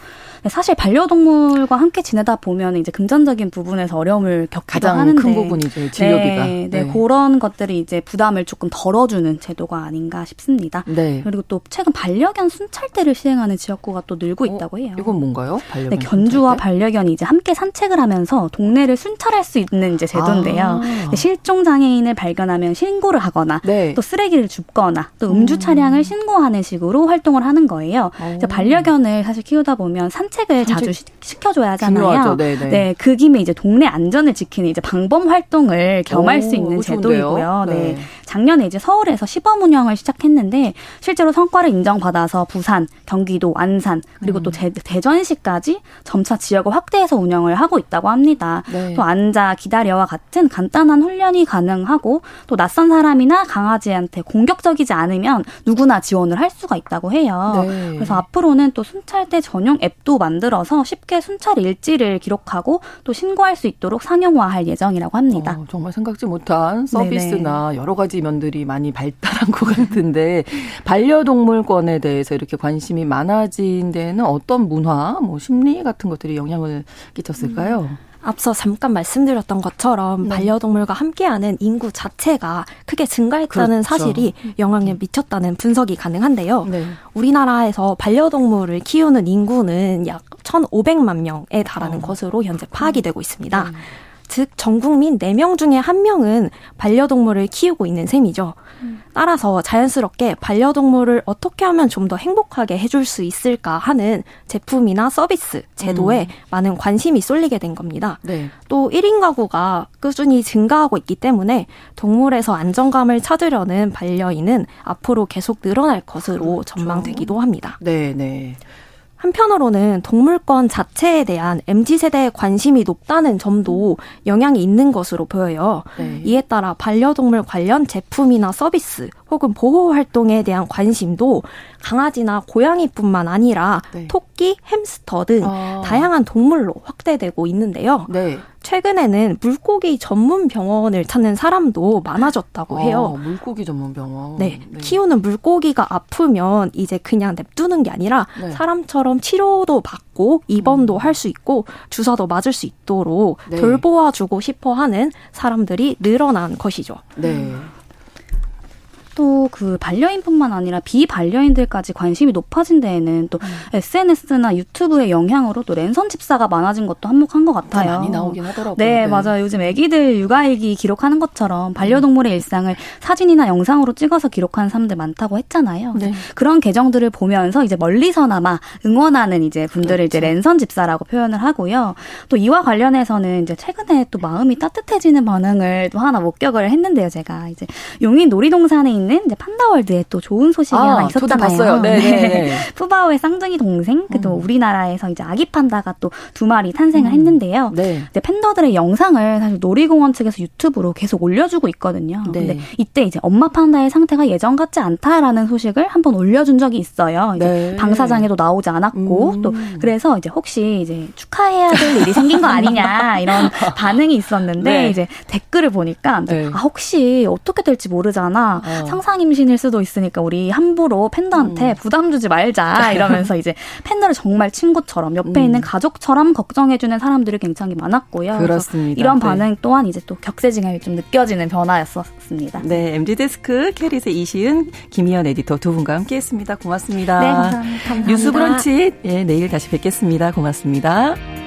Speaker 6: 사실 반려동물과 함께 지내다 보면 이제 금전적인 부분에서 어려움을 겪기도 하는데
Speaker 1: 큰 부분이죠 진료비가.
Speaker 6: 네, 네, 네, 그런 것들이 이제 부담을 조금 덜어주는 제도가 아닌가 싶습니다. 네. 그리고 또 최근 반려견 순찰대를 시행하는 지역구가 또 늘고 어, 있다고 해요.
Speaker 1: 이건 뭔가요? 반려견
Speaker 6: 네, 견주와 순찰대? 반려견이 이제 함께 산책을 하면서 동네를 순찰할 수 있는 이제 제도인데요. 아. 실종 장애인을 발견하면 신고를 하거나 네. 또 쓰레기를 줍거나 또 음주 음. 차량을 신고하는 식으로 활동을 하는 거예요. 반려견을 사실 키우다 보면 산책 산책을 자주 시, 켜줘야 하잖아요. 네, 그 김에 이제 동네 안전을 지키는 이제 방범 활동을 겸할 오, 수 있는 제도이고요. 네. 네. 작년에 이제 서울에서 시범 운영을 시작했는데 실제로 성과를 인정받아서 부산, 경기도, 안산 그리고 음. 또 대, 대전시까지 점차 지역을 확대해서 운영을 하고 있다고 합니다. 네. 또 앉아 기다려와 같은 간단한 훈련이 가능하고 또 낯선 사람이나 강아지한테 공격적이지 않으면 누구나 지원을 할 수가 있다고 해요. 네. 그래서 앞으로는 또 순찰대 전용 앱도 만들어서 쉽게 순찰 일지를 기록하고 또 신고할 수 있도록 상용화할 예정이라고 합니다.
Speaker 1: 어, 정말 생각지 못한 서비스나 네네. 여러 가지 면들이 많이 발달한 [LAUGHS] 것 같은데 반려동물권에 대해서 이렇게 관심이 많아진 데는 어떤 문화, 뭐 심리 같은 것들이 영향을 끼쳤을까요? 음.
Speaker 7: 앞서 잠깐 말씀드렸던 것처럼 네. 반려동물과 함께하는 인구 자체가 크게 증가했다는 그렇죠. 사실이 영향을 음. 미쳤다는 분석이 가능한데요. 네. 우리나라에서 반려동물을 키우는 인구는 약 1,500만 명에 달하는 어. 것으로 현재 파악이 되고 있습니다. 네. 즉, 전 국민 4명 중에 1명은 반려동물을 키우고 있는 셈이죠. 따라서 자연스럽게 반려동물을 어떻게 하면 좀 더 행복하게 해줄 수 있을까 하는 제품이나 서비스, 제도에 음. 많은 관심이 쏠리게 된 겁니다. 네. 또 1인 가구가 꾸준히 증가하고 있기 때문에 동물에서 안정감을 찾으려는 반려인은 앞으로 계속 늘어날 것으로 그렇죠. 전망되기도 합니다.
Speaker 1: 네, 네.
Speaker 7: 한편으로는 동물권 자체에 대한 MZ세대의 관심이 높다는 점도 영향이 있는 것으로 보여요. 네. 이에 따라 반려동물 관련 제품이나 서비스 혹은 보호 활동에 대한 관심도 강아지나 고양이뿐만 아니라 네. 토끼, 햄스터 등 아. 다양한 동물로 확대되고 있는데요. 네. 최근에는 물고기 전문 병원을 찾는 사람도 많아졌다고 아, 해요.
Speaker 1: 아, 물고기 전문 병원.
Speaker 7: 네. 네. 키우는 물고기가 아프면 이제 그냥 냅두는 게 아니라 네. 사람처럼 치료도 받고 입원도 음. 할수 있고 주사도 맞을 수 있도록 네. 돌보아주고 싶어 하는 사람들이 늘어난 것이죠.
Speaker 1: 네.
Speaker 6: 또 그 반려인뿐만 아니라 비반려인들까지 관심이 높아진 데에는 또 음. SNS나 유튜브의 영향으로 또 랜선 집사가 많아진 것도 한몫한 것 같아요.
Speaker 1: 많이 나오긴 하더라고요.
Speaker 6: 네, 네. 맞아요. 요즘 애기들 육아일기 기록하는 것처럼 반려동물의 일상을 사진이나 영상으로 찍어서 기록하는 사람들 많다고 했잖아요. 네. 그런 계정들을 보면서 이제 멀리서나마 응원하는 이제 분들을 그렇죠. 이제 랜선 집사라고 표현을 하고요. 또 이와 관련해서는 이제 최근에 또 마음이 따뜻해지는 반응을 또 하나 목격을 했는데요. 제가 이제 용인 놀이동산에 있는 있는 이제 판다월드에 또 좋은 소식이 아, 하나 있었잖아요.
Speaker 1: 네. 네. [LAUGHS]
Speaker 6: 푸바오의 쌍둥이 동생, 그또 음. 우리나라에서 이제 아기 판다가 또 두 마리 탄생을 음. 했는데요. 네. 이제 팬더들의 영상을 사실 놀이공원 측에서 유튜브로 계속 올려주고 있거든요. 네. 근데 이때 이제 엄마 판다의 상태가 예전 같지 않다라는 소식을 한번 올려준 적이 있어요. 네. 방사장에도 나오지 않았고 음. 또 그래서 이제 혹시 이제 축하해야 될 일이 생긴 거 아니냐 이런 [LAUGHS] 반응이 있었는데 네. 이제 댓글을 보니까 네. 아 혹시 어떻게 될지 모르잖아. 어. 상상 임신일 수도 있으니까 우리 함부로 팬더한테 음. 부담 주지 말자 [LAUGHS] 이러면서 이제 팬더를 정말 친구처럼 옆에 음. 있는 가족처럼 걱정해주는 사람들이 굉장히 많았고요.
Speaker 1: 그렇습니다.
Speaker 6: 이런 네. 반응 또한 이제 또 격세지감이 좀 느껴지는 변화였었습니다.
Speaker 1: 네, MG 데스크 캐리의 이시은, 김희연 에디터 두 분과 함께했습니다. 고맙습니다.
Speaker 6: 네, 감사합니다.
Speaker 1: 뉴스브런치 예, 내일 다시 뵙겠습니다. 고맙습니다.